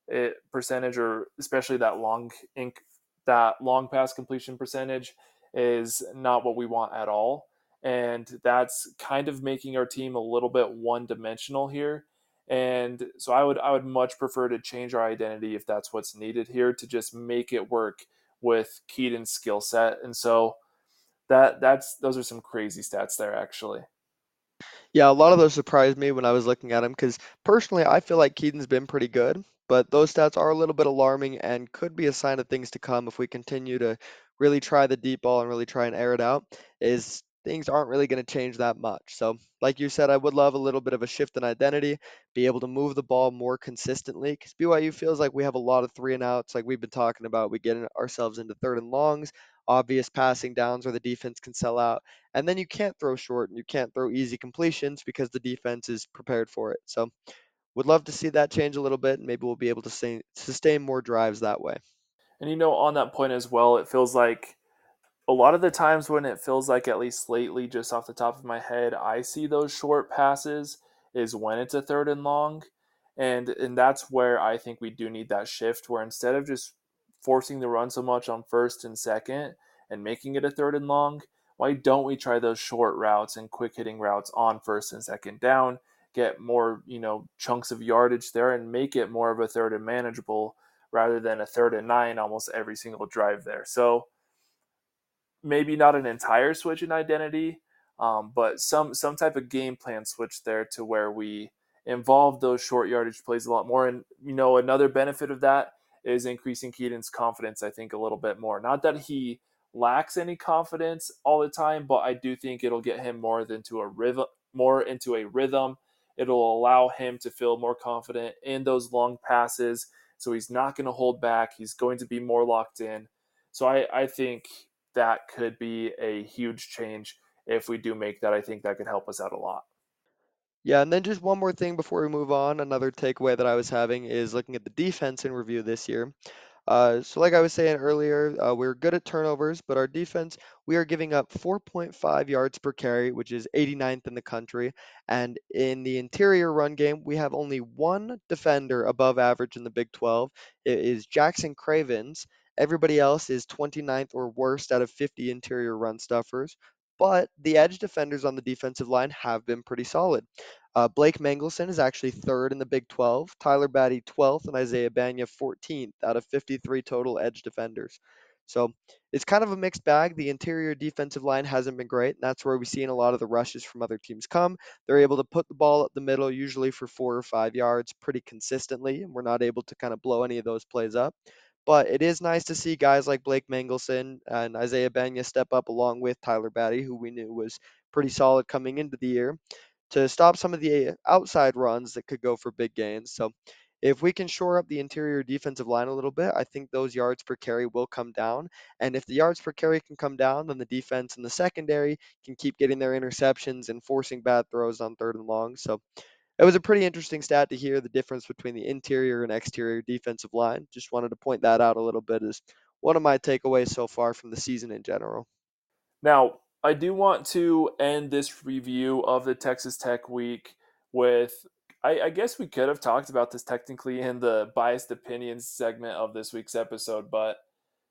it, percentage or especially that long ink that long pass completion percentage is not what we want at all. And that's kind of making our team a little bit one dimensional here. And so I would I would much prefer to change our identity if that's what's needed here to just make it work with Kedon's skill set. And so that that's those are some crazy stats there actually. Yeah, a lot of those surprised me when I was looking at him because personally I feel like Kedon's been pretty good, but those stats are a little bit alarming and could be a sign of things to come if we continue to really try the deep ball and really try and air it out. Is things aren't really going to change that much. So, like you said, I would love a little bit of a shift in identity, be able to move the ball more consistently because BYU feels like we have a lot of three and outs, like we've been talking about. We get ourselves into third and longs, obvious passing downs where the defense can sell out, and then you can't throw short and you can't throw easy completions because the defense is prepared for it. So, would love to see that change a little bit, and maybe we'll be able to sustain more drives that way. And you know, on that point as well, it feels like a lot of the times when it feels like, at least lately, just off the top of my head, I see those short passes is when it's a third and long. And and that's where I think we do need that shift where instead of just forcing the run so much on first and second and making it a third and long, why don't we try those short routes and quick hitting routes on first and second down, get more, you know, chunks of yardage there and make it more of a third and manageable rather than a third and nine almost every single drive there. So maybe not an entire switch in identity, um, but some some type of game plan switch there to where we involve those short yardage plays a lot more. And you know, another benefit of that is increasing Kedon's confidence. I think a little bit more. Not that he lacks any confidence all the time, but I do think it'll get him more into a rhythm, more into a rhythm. It'll allow him to feel more confident in those long passes. So he's not going to hold back. He's going to be more locked in. So I, I think that could be a huge change if we do make that. I think that could help us out a lot. Yeah, and then just one more thing before we move on. Another takeaway that I was having is looking at the defense in review this year. Uh, so, like I was saying earlier, uh, we're good at turnovers, but our defense, we are giving up 4.5 yards per carry, which is 89th in the country. And in the interior run game, we have only one defender above average in the Big 12. It is Jackson Cravens. Everybody else is 29th or worst out of 50 interior run stuffers. But the edge defenders on the defensive line have been pretty solid. Uh, Blake Mangelson is actually third in the Big 12, Tyler Batty 12th, and Isaiah Bagnah 14th out of 53 total edge defenders. So it's kind of a mixed bag. The interior defensive line hasn't been great, and that's where we've seen a lot of the rushes from other teams come. They're able to put the ball up the middle, usually for four or five yards, pretty consistently, and we're not able to kind of blow any of those plays up. But it is nice to see guys like Blake Mangelson and Isaiah Bagnah step up along with Tyler Batty, who we knew was pretty solid coming into the year, to stop some of the eh, outside runs that could go for big gains. So if we can shore up the interior defensive line a little bit, I think those yards per carry will come down. And if the yards per carry can come down, then the defense and the secondary can keep getting their interceptions and forcing bad throws on third and long. So it was a pretty interesting stat to hear the difference between the interior and exterior defensive line. Just wanted to point that out a little bit as one of my takeaways so far from the season in general. Now, I do want to end this review of the Texas Tech week with I, I, guess we could have talked about this technically in the biased opinions segment of this week's episode, but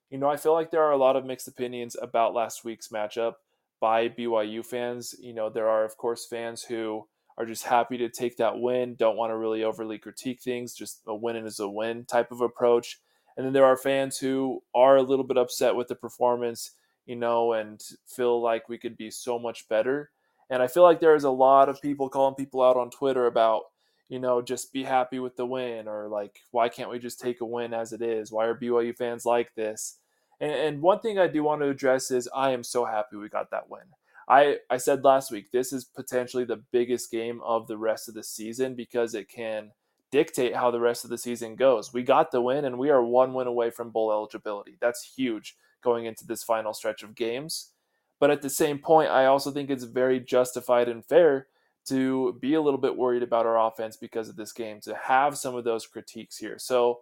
you know, I feel like there are a lot of mixed opinions about last week's matchup by BYU fans. You know, there are of course fans who are just happy to take that win, don't want to really overly critique things, just a win is a win type of approach. And then there are fans who are a little bit upset with the performance, you know, and feel like we could be so much better. And I feel like there's a lot of people calling people out on Twitter about, you know, just be happy with the win or like, why can't we just take a win as it is? Why are BYU fans like this? And, and one thing I do want to address is I am so happy we got that win. I, I said last week, this is potentially the biggest game of the rest of the season because it can dictate how the rest of the season goes. We got the win and we are one win away from bowl eligibility. That's huge going into this final stretch of games. But at the same point, I also think it's very justified and fair to be a little bit worried about our offense because of this game, to have some of those critiques here. So,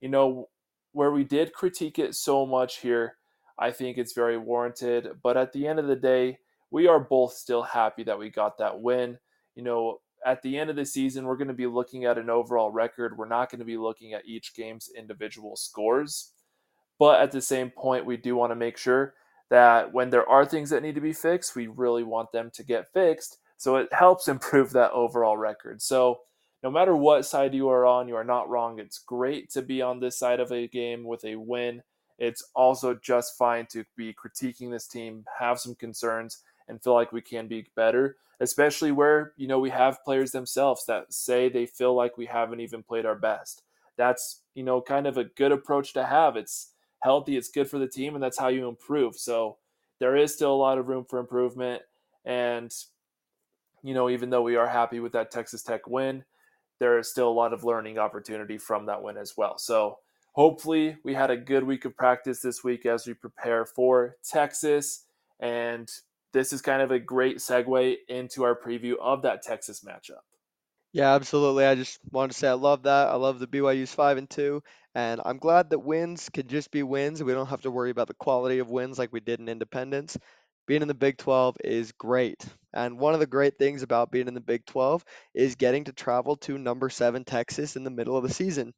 you know, where we did critique it so much here, I think it's very warranted. But at the end of the day, we are both still happy that we got that win. You know, at the end of the season, we're going to be looking at an overall record. We're not going to be looking at each game's individual scores. But at the same point, we do want to make sure that when there are things that need to be fixed, we really want them to get fixed. So it helps improve that overall record. So no matter what side you are on, you are not wrong. It's great to be on this side of a game with a win. It's also just fine to be critiquing this team, have some concerns, and feel like we can be better, especially where, you know, we have players themselves that say they feel like we haven't even played our best. That's, you know, kind of a good approach to have. It's healthy, it's good for the team, and that's how you improve. So there is still a lot of room for improvement. And, you know, even though we are happy with that Texas Tech win, there is still a lot of learning opportunity from that win as well. So hopefully we had a good week of practice this week as we prepare for Texas. And this is kind of a great segue into our preview of that Texas matchup. Yeah, absolutely. I just wanted to say I love that. I love the BYU's five and two, and I'm glad that wins can just be wins. We don't have to worry about the quality of wins like we did in Independence. Being in the Big 12 is great. And one of the great things about being in the Big 12 is getting to travel to number 7 Texas in the middle of the season.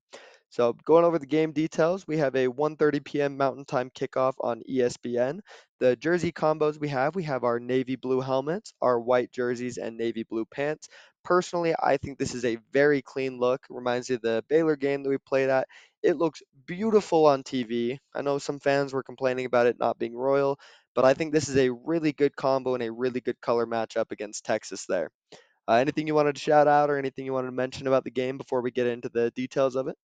So going over the game details, we have a 1:30 p.m. Mountain Time kickoff on ESPN. The jersey combos we have, we have our navy blue helmets, our white jerseys, and navy blue pants. Personally, I think this is a very clean look. Reminds me of the Baylor game that we played at. It looks beautiful on TV. I know some fans were complaining about it not being royal, but I think this is a really good combo and a really good color matchup against Texas there. Uh, anything you wanted to shout out or anything you wanted to mention about the game before we get into the details of it?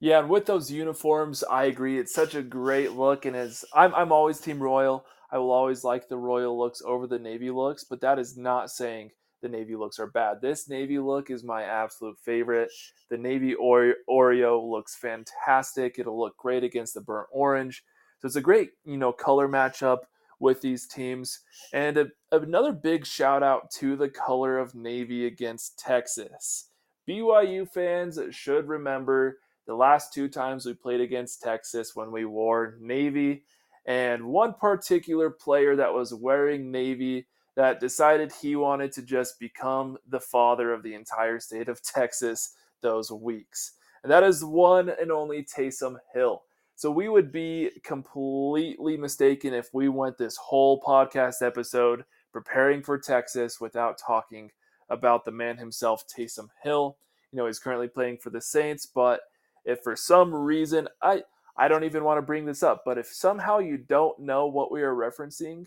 Yeah, and with those uniforms, I agree. It's such a great look, and as I'm, I'm always Team Royal. I will always like the Royal looks over the Navy looks, but that is not saying the Navy looks are bad. This Navy look is my absolute favorite. The Navy Oreo looks fantastic. It'll look great against the burnt orange. So it's a great, you know, color matchup with these teams. And a, another big shout out to the color of Navy against Texas. BYU fans should remember the last two times we played against Texas when we wore Navy, and one particular player that was wearing Navy that decided he wanted to just become the father of the entire state of Texas those weeks. And that is one and only Taysom Hill. So we would be completely mistaken if we went this whole podcast episode preparing for Texas without talking about the man himself, Taysom Hill. You know, he's currently playing for the Saints, but if for some reason I I don't even want to bring this up, but if somehow you don't know what we are referencing,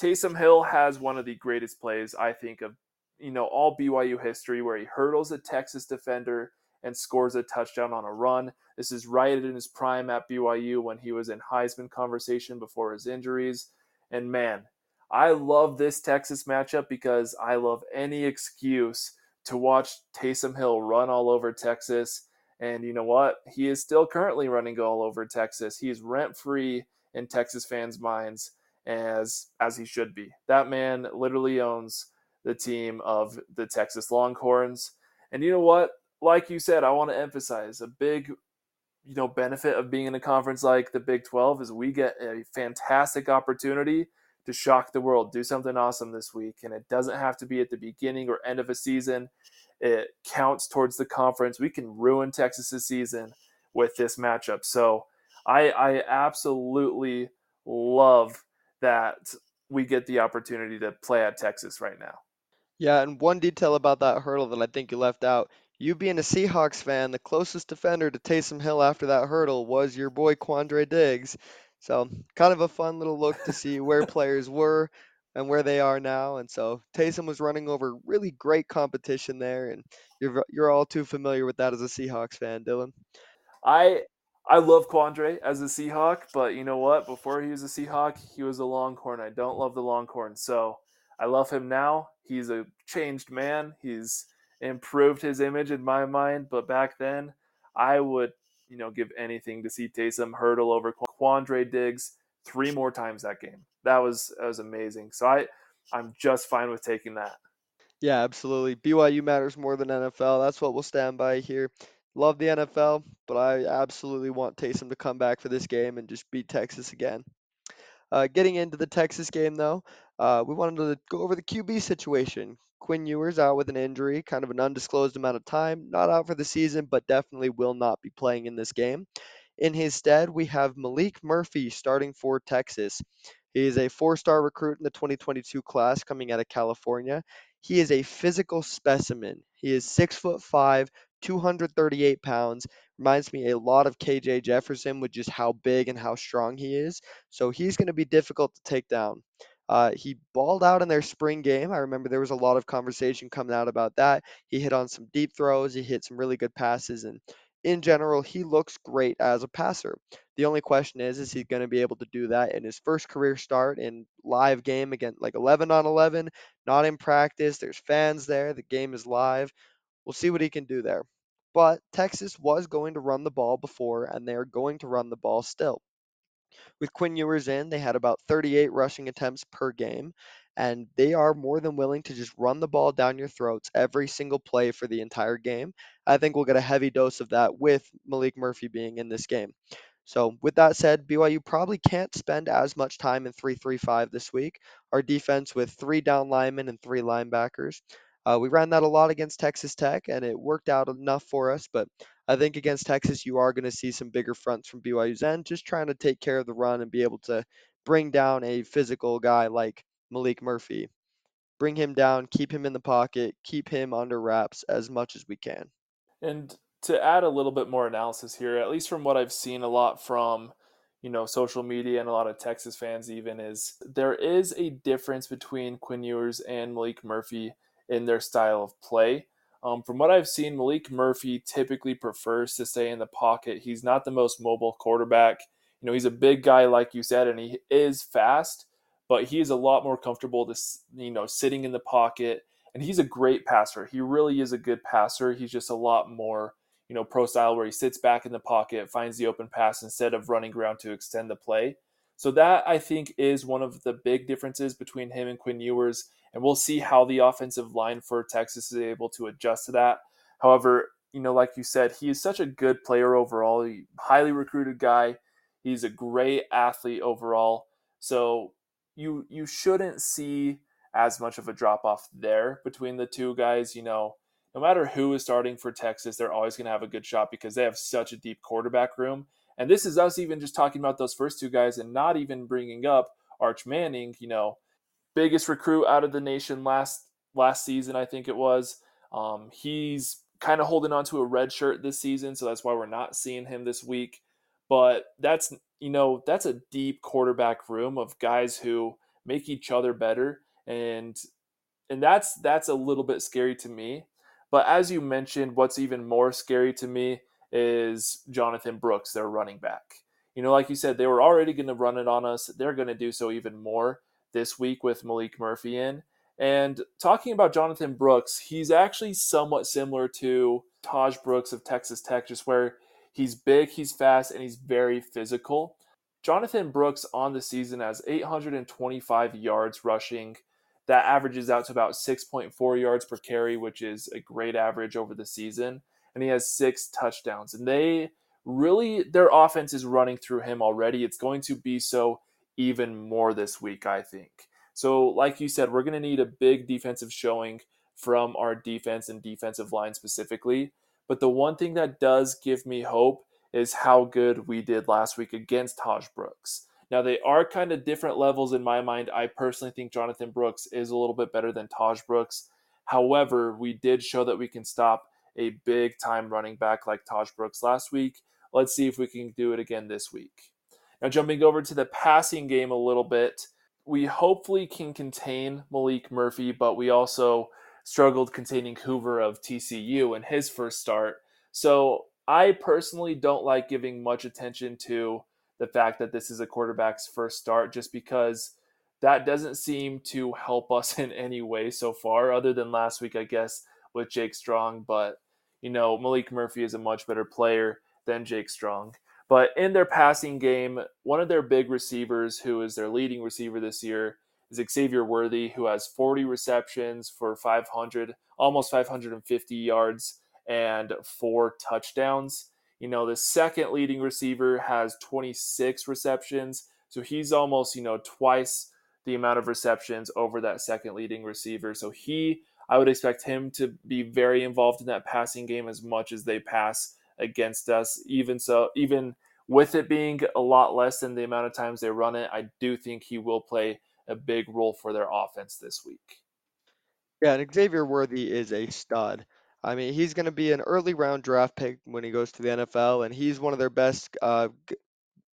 Taysom Hill has one of the greatest plays I think of you know all BYU history where he hurdles a Texas defender and scores a touchdown on a run. This is right in his prime at BYU when he was in Heisman conversation before his injuries. And man, I love this Texas matchup because I love any excuse to watch Taysom Hill run all over Texas and you know what? He is still currently running all over Texas. He is rent free in Texas fans' minds as as he should be. That man literally owns the team of the Texas Longhorns. And you know what? Like you said, I want to emphasize a big you know benefit of being in a conference like the Big 12 is we get a fantastic opportunity to shock the world, do something awesome this week and it doesn't have to be at the beginning or end of a season. It counts towards the conference. We can ruin Texas's season with this matchup. So I, I absolutely love that we get the opportunity to play at Texas right now. Yeah, and one detail about that hurdle that I think you left out. You being a Seahawks fan, the closest defender to Taysom Hill after that hurdle was your boy Quandre Diggs. So kind of a fun little look to see where players were and where they are now. And so Taysom was running over really great competition there, and you're you're all too familiar with that as a Seahawks fan, Dylan. I I love Quandre as a Seahawk, but you know what? Before he was a Seahawk, he was a Longhorn. I don't love the Longhorn, so I love him now. He's a changed man. He's improved his image in my mind, but back then, I would you know give anything to see Taysom hurdle over Quandre Diggs three more times that game. That was that was amazing. So I I'm just fine with taking that. Yeah, absolutely. BYU matters more than NFL. That's what we'll stand by here. Love the NFL, but I absolutely want Taysom to come back for this game and just beat Texas again. Uh, getting into the Texas game, though, uh, we wanted to go over the QB situation. Quinn Ewers out with an injury, kind of an undisclosed amount of time, not out for the season, but definitely will not be playing in this game. In his stead, we have Maalik Murphy starting for Texas. He is a four star recruit in the 2022 class coming out of California. He is a physical specimen. He is six foot five, 238 pounds. Reminds me a lot of KJ Jefferson with just how big and how strong he is. So he's going to be difficult to take down. Uh, he balled out in their spring game. I remember there was a lot of conversation coming out about that. He hit on some deep throws, he hit some really good passes, and in general, he looks great as a passer. The only question is, is he going to be able to do that in his first career start in live game again, like 11 on 11, not in practice? There's fans there. The game is live. We'll see what he can do there. But Texas was going to run the ball before, and they're going to run the ball still. With Quinn Ewers in, they had about 38 rushing attempts per game. and they are more than willing to just run the ball down your throats every single play for the entire game. I think we'll get a heavy dose of that with Maalik Murphy being in this game. So, with that said, BYU probably can't spend as much time in 3 3 5 this week. Our defense with three down linemen and three linebackers. Uh, we ran that a lot against Texas Tech, and it worked out enough for us. But I think against Texas, you are going to see some bigger fronts from BYU's end, just trying to take care of the run and be able to bring down a physical guy like Maalik Murphy. Bring him down, keep him in the pocket, keep him under wraps as much as we can. And to add a little bit more analysis here, at least from what I've seen a lot from, you know, social media and a lot of Texas fans even is there is a difference between Quinn Ewers and Maalik Murphy in their style of play. Um, from what I've seen, Maalik Murphy typically prefers to stay in the pocket. He's not the most mobile quarterback. You know, he's a big guy, like you said, and he is fast, but he is a lot more comfortable to, you know, sitting in the pocket. And he's a great passer. He really is a good passer. He's just a lot more you know, pro style where he sits back in the pocket, finds the open pass instead of running ground to extend the play. So that I think is one of the big differences between him and Quinn Ewers, and we'll see how the offensive line for Texas is able to adjust to that. However, you know, like you said, he is such a good player overall, he, highly recruited guy. He's a great athlete overall. So you you shouldn't see as much of a drop off there between the two guys. You know, no matter who is starting for Texas, they're always going to have a good shot because they have such a deep quarterback room. And this is us even just talking about those first two guys and not even bringing up Arch Manning, you know, biggest recruit out of the nation last last season, I think it was. Um, he's kind of holding on to a red shirt this season, so that's why we're not seeing him this week. But that's you know that's a deep quarterback room of guys who make each other better, and and that's that's a little bit scary to me but as you mentioned, what's even more scary to me is Jonathan Brooks, their running back. You know, like you said, they were already going to run it on us. They're going to do so even more this week with Maalik Murphy in. And talking about Jonathan Brooks, he's actually somewhat similar to Tahj Brooks of Texas Tech, just where he's big, he's fast, and he's very physical. Jonathan Brooks on the season has 825 yards rushing, that averages out to about 6.4 yards per carry, which is a great average over the season. And he has six touchdowns. And they really, their offense is running through him already. It's going to be so even more this week, I think. So, like you said, we're going to need a big defensive showing from our defense and defensive line specifically. But the one thing that does give me hope is how good we did last week against Tahj Brooks. Now they are kind of different levels in my mind. I personally think Jonathan Brooks is a little bit better than Tahj Brooks. However, we did show that we can stop a big time running back like Tahj Brooks last week. Let's see if we can do it again this week. Now, jumping over to the passing game a little bit, we hopefully can contain Maalik Murphy, but we also struggled containing Hoover of TCU in his first start. So I personally don't like giving much attention to the fact that this is a quarterback's first start just because that doesn't seem to help us in any way so far, other than last week, I guess, with Jake Strong. But, you know, Maalik Murphy is a much better player than Jake Strong. But in their passing game, one of their big receivers, who is their leading receiver this year, is Xavier Worthy, who has 40 receptions for 500, almost 550 yards and four touchdowns. You know, the second leading receiver has 26 receptions. So he's almost, you know, twice the amount of receptions over that second leading receiver. So he, I would expect him to be very involved in that passing game as much as they pass against us. Even so, even with it being a lot less than the amount of times they run it, I do think he will play a big role for their offense this week. Yeah, and Xavier Worthy is a stud. I mean, he's going to be an early round draft pick when he goes to the NFL, and he's one of their best uh,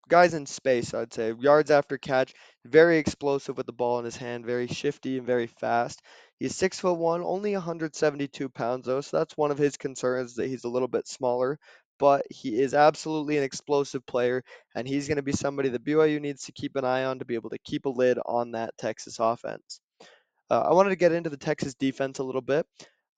guys in space, I'd say. Yards after catch, very explosive with the ball in his hand, very shifty and very fast. He's six foot one, only 172 pounds though, so that's one of his concerns that he's a little bit smaller. But he is absolutely an explosive player, and he's going to be somebody that BYU needs to keep an eye on to be able to keep a lid on that Texas offense. Uh, I wanted to get into the Texas defense a little bit.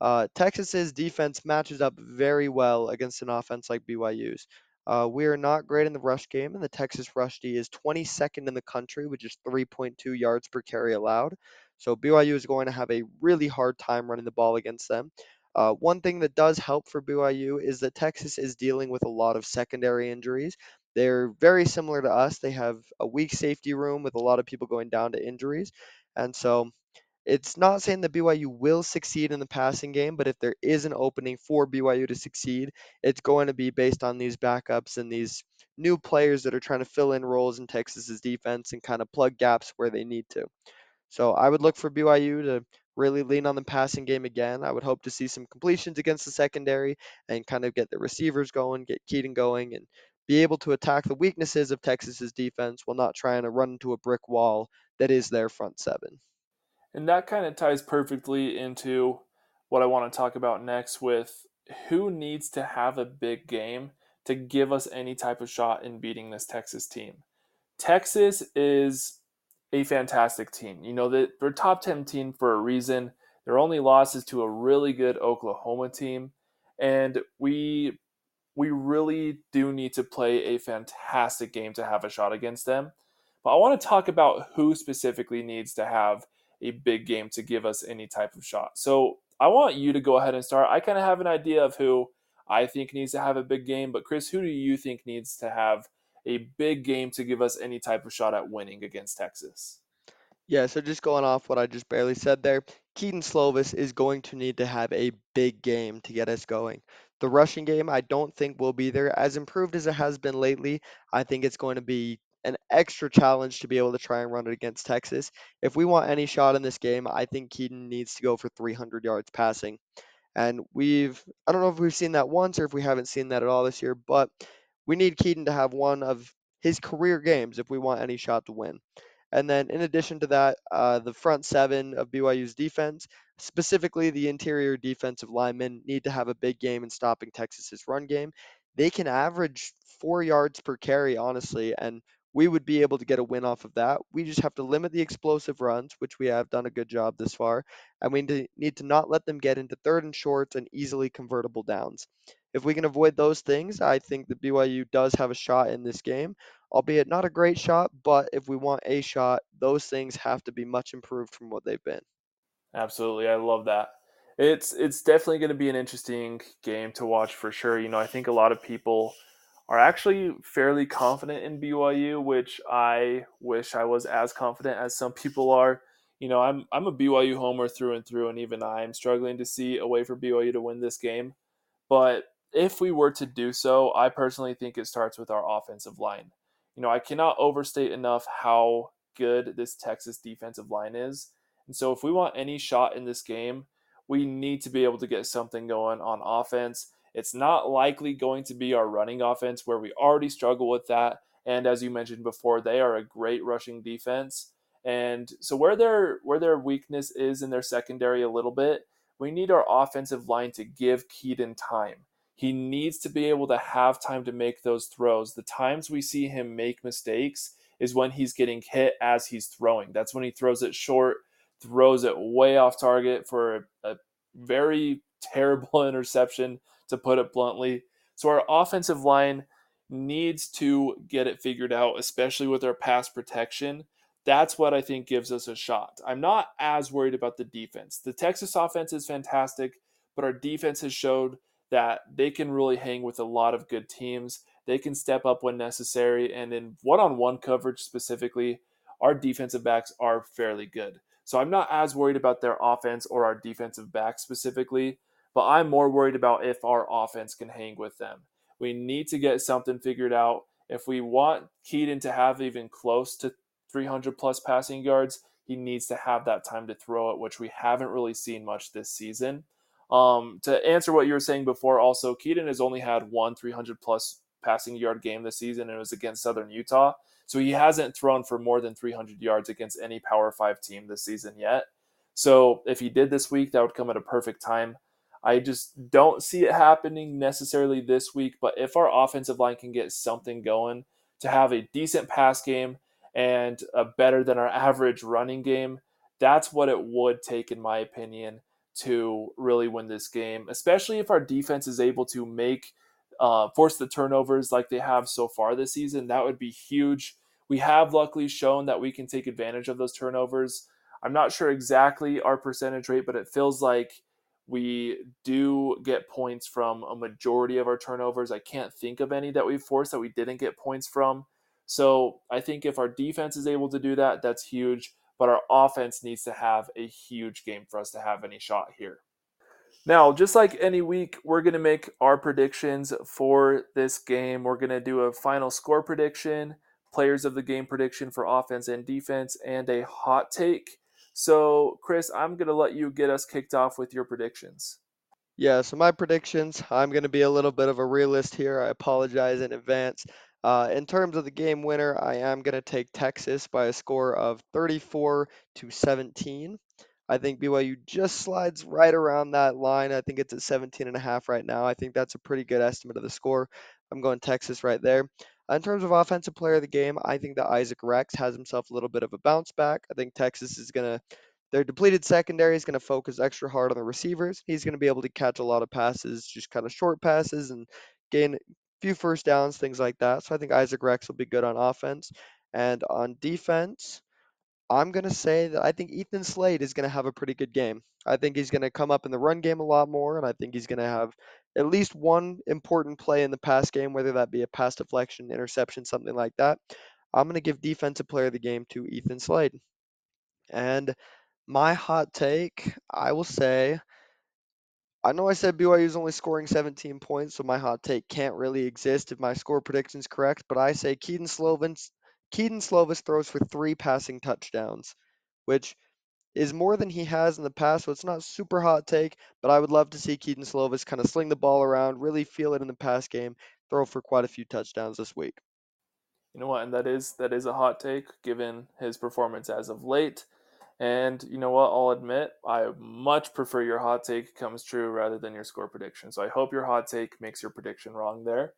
Uh, Texas's defense matches up very well against an offense like BYU's. Uh, we are not great in the rush game, and the Texas rush D is 22nd in the country, which is 3.2 yards per carry allowed. So BYU is going to have a really hard time running the ball against them. Uh, one thing that does help for BYU is that Texas is dealing with a lot of secondary injuries. They're very similar to us. They have a weak safety room with a lot of people going down to injuries. And so it's not saying that BYU will succeed in the passing game, but if there is an opening for BYU to succeed, it's going to be based on these backups and these new players that are trying to fill in roles in Texas's defense and kind of plug gaps where they need to. So I would look for BYU to really lean on the passing game again. I would hope to see some completions against the secondary and kind of get the receivers going, get Kedon going, and be able to attack the weaknesses of Texas's defense while not trying to run into a brick wall that is their front seven. And that kind of ties perfectly into what I want to talk about next with who needs to have a big game to give us any type of shot in beating this Texas team. Texas is a fantastic team. You know, that they're top 10 team for a reason. Their only loss is to a really good Oklahoma team. And we we really do need to play a fantastic game to have a shot against them. But I want to talk about who specifically needs to have a big game to give us any type of shot. So I want you to go ahead and start. I kind of have an idea of who I think needs to have a big game, but Chris, who do you think needs to have a big game to give us any type of shot at winning against Texas? Yeah, so just going off what I just barely said there, Kedon Slovis is going to need to have a big game to get us going. The rushing game, I don't think will be there as improved as it has been lately. I think it's going to be an extra challenge to be able to try and run it against Texas. If we want any shot in this game, I think Kedon needs to go for 300 yards passing. And we've, I don't know if we've seen that once or if we haven't seen that at all this year, but we need Kedon to have one of his career games if we want any shot to win. And then, in addition to that, uh, the front seven of BYU's defense, specifically the interior defensive linemen, need to have a big game in stopping Texas's run game. They can average four yards per carry, honestly, and we would be able to get a win off of that. We just have to limit the explosive runs, which we have done a good job this far, and we need to not let them get into third and shorts and easily convertible downs. If we can avoid those things, I think that BYU does have a shot in this game, albeit not a great shot, but if we want a shot, those things have to be much improved from what they've been. Absolutely. I love that. It's it's definitely going to be an interesting game to watch for sure. You know, I think a lot of people are actually fairly confident in BYU, which I wish I was as confident as some people are. You know, I'm I'm a BYU homer through and through, and even I'm struggling to see a way for BYU to win this game. But if we were to do so, I personally think it starts with our offensive line. You know, I cannot overstate enough how good this Texas defensive line is. And so if we want any shot in this game, we need to be able to get something going on offense it's not likely going to be our running offense where we already struggle with that. And as you mentioned before, they are a great rushing defense. And so where their where their weakness is in their secondary a little bit, we need our offensive line to give Kedon time. He needs to be able to have time to make those throws. The times we see him make mistakes is when he's getting hit as he's throwing. That's when he throws it short, throws it way off target for a, a very terrible interception to put it bluntly. So our offensive line needs to get it figured out, especially with our pass protection. That's what I think gives us a shot. I'm not as worried about the defense. The Texas offense is fantastic, but our defense has showed that they can really hang with a lot of good teams. They can step up when necessary. And in one on one coverage specifically, our defensive backs are fairly good. So I'm not as worried about their offense or our defensive backs specifically but I'm more worried about if our offense can hang with them. We need to get something figured out. If we want Kedon to have even close to 300 plus passing yards, he needs to have that time to throw it, which we haven't really seen much this season. Um, to answer what you were saying before, also, Kedon has only had one 300 plus passing yard game this season, and it was against Southern Utah. So he hasn't thrown for more than 300 yards against any Power Five team this season yet. So if he did this week, that would come at a perfect time. I just don't see it happening necessarily this week, but if our offensive line can get something going to have a decent pass game and a better than our average running game, that's what it would take, in my opinion, to really win this game, especially if our defense is able to make uh, force the turnovers like they have so far this season, that would be huge. We have luckily shown that we can take advantage of those turnovers. I'm not sure exactly our percentage rate, but it feels like we do get points from a majority of our turnovers. I can't think of any that we've forced that we didn't get points from. So I think if our defense is able to do that, that's huge. But our offense needs to have a huge game for us to have any shot here. Now, just like any week, we're going to make our predictions for this game. We're going to do a final score prediction, players of the game prediction for offense and defense, and a hot take. So, Chris, I'm going to let you get us kicked off with your predictions. Yeah, so my predictions, I'm going to be a little bit of a realist here. I apologize in advance. Uh, in terms of the game winner, I am going to take Texas by a score of 34 to 17. I think BYU just slides right around that line. I think it's at 17 and a half right now. I think that's a pretty good estimate of the score. I'm going Texas right there. In terms of offensive player of the game, I think that Isaac Rex has himself a little bit of a bounce back. I think Texas is going to, their depleted secondary is going to focus extra hard on the receivers. He's going to be able to catch a lot of passes, just kind of short passes and gain a few first downs, things like that. So I think Isaac Rex will be good on offense. And on defense, I'm going to say that I think Ethan Slade is going to have a pretty good game. I think he's going to come up in the run game a lot more, and I think he's going to have at least one important play in the pass game, whether that be a pass deflection, interception, something like that. I'm going to give defensive player of the game to Ethan Slade. And my hot take, I will say, I know I said BYU is only scoring 17 points, so my hot take can't really exist if my score prediction is correct, but I say Kedon Slovis Kedon Slovis throws for three passing touchdowns, which is more than he has in the past. So it's not super hot take, but I would love to see Kedon Slovis kind of sling the ball around, really feel it in the pass game, throw for quite a few touchdowns this week. You know what, and that is that is a hot take given his performance as of late. And you know what? I'll admit I much prefer your hot take comes true rather than your score prediction. So I hope your hot take makes your prediction wrong there.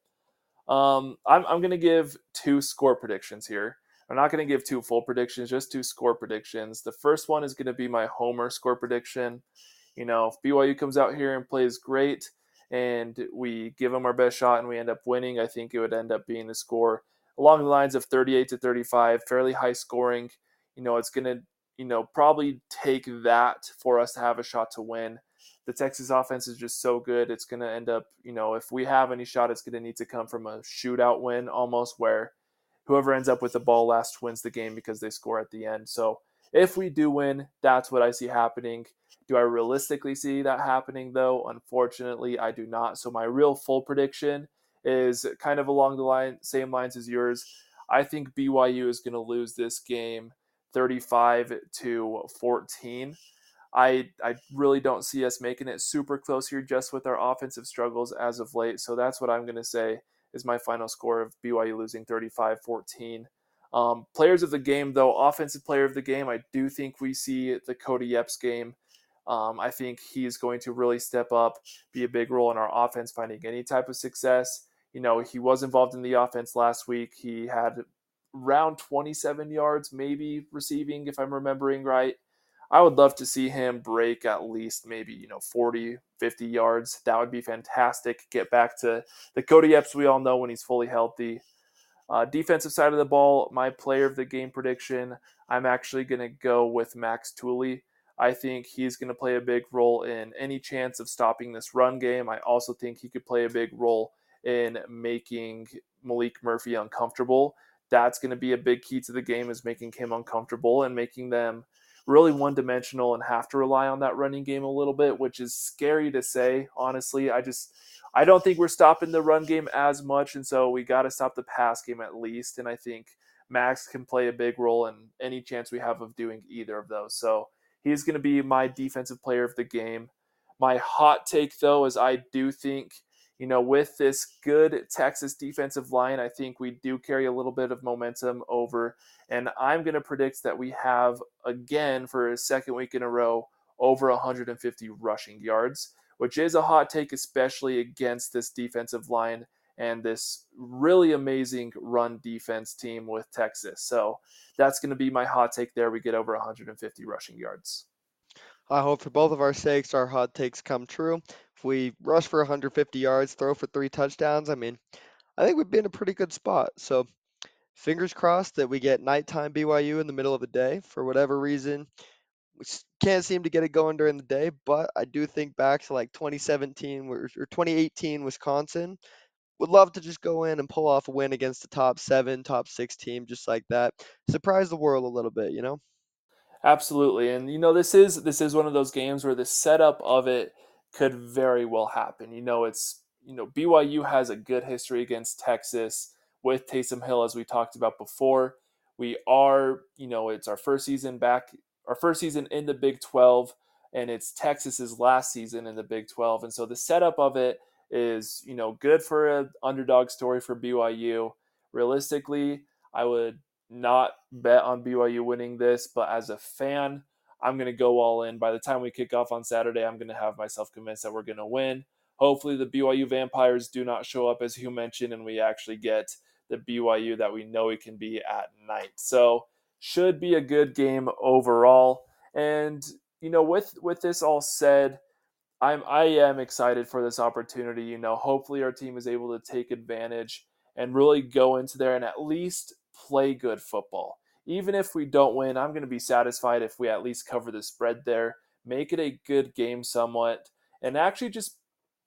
Um, I'm, I'm going to give two score predictions here. I'm not going to give two full predictions, just two score predictions. The first one is going to be my homer score prediction. You know, if BYU comes out here and plays great and we give them our best shot and we end up winning, I think it would end up being a score along the lines of 38 to 35, fairly high scoring. You know, it's going to, you know, probably take that for us to have a shot to win the Texas offense is just so good. It's going to end up, you know, if we have any shot, it's going to need to come from a shootout win almost where whoever ends up with the ball last wins the game because they score at the end. So if we do win, that's what I see happening. Do I realistically see that happening though? Unfortunately, I do not. So my real full prediction is kind of along the line same lines as yours. I think BYU is going to lose this game 35 to 14. I I really don't see us making it super close here just with our offensive struggles as of late. So that's what I'm going to say is my final score of BYU losing 35-14. Um, players of the game, though, offensive player of the game, I do think we see the Kody Epps game. Um, I think he's going to really step up, be a big role in our offense, finding any type of success. You know, he was involved in the offense last week. He had around 27 yards, maybe receiving, if I'm remembering right. I would love to see him break at least maybe, you know, 40, 50 yards. That would be fantastic. Get back to the Kody Epps we all know when he's fully healthy. Uh, defensive side of the ball, my player of the game prediction, I'm actually going to go with Max Tooley. I think he's going to play a big role in any chance of stopping this run game. I also think he could play a big role in making Maalik Murphy uncomfortable. That's going to be a big key to the game is making him uncomfortable and making them – really one dimensional and have to rely on that running game a little bit, which is scary to say, honestly. I just I don't think we're stopping the run game as much, and so we got to stop the pass game at least. And I think Max can play a big role in any chance we have of doing either of those. So he's going to be my defensive player of the game. My hot take, though, is I do think you know, with this good Texas defensive line, I think we do carry a little bit of momentum over. And I'm going to predict that we have, again, for a second week in a row, over 150 rushing yards, which is a hot take, especially against this defensive line and this really amazing run defense team with Texas. So that's going to be my hot take there. We get over 150 rushing yards. I hope for both of our sakes our hot takes come true. If we rush for 150 yards, throw for three touchdowns, I mean, I think we'd be in a pretty good spot. So fingers crossed that we get nighttime BYU in the middle of the day. For whatever reason, we can't seem to get it going during the day, but I do think back to like 2017 or 2018 Wisconsin. Would love to just go in and pull off a win against the top seven, top six team, just like that. Surprise the world a little bit, you know? Absolutely. And you know, this is this is one of those games where the setup of it could very well happen. You know, it's you know, BYU has a good history against Texas with Taysom Hill as we talked about before. We are, you know, it's our first season back our first season in the Big 12 and it's Texas's last season in the Big 12. And so the setup of it is, you know, good for an underdog story for BYU. Realistically, I would not bet on BYU winning this, but as a fan, I'm going to go all in. By the time we kick off on Saturday, I'm going to have myself convinced that we're going to win. Hopefully, the BYU Vampires do not show up, as you mentioned, and we actually get the BYU that we know it can be at night. So, should be a good game overall. And you know, with with this all said, I'm I am excited for this opportunity. You know, hopefully our team is able to take advantage and really go into there and at least play good football. Even if we don't win, I'm going to be satisfied if we at least cover the spread there, make it a good game somewhat, and actually just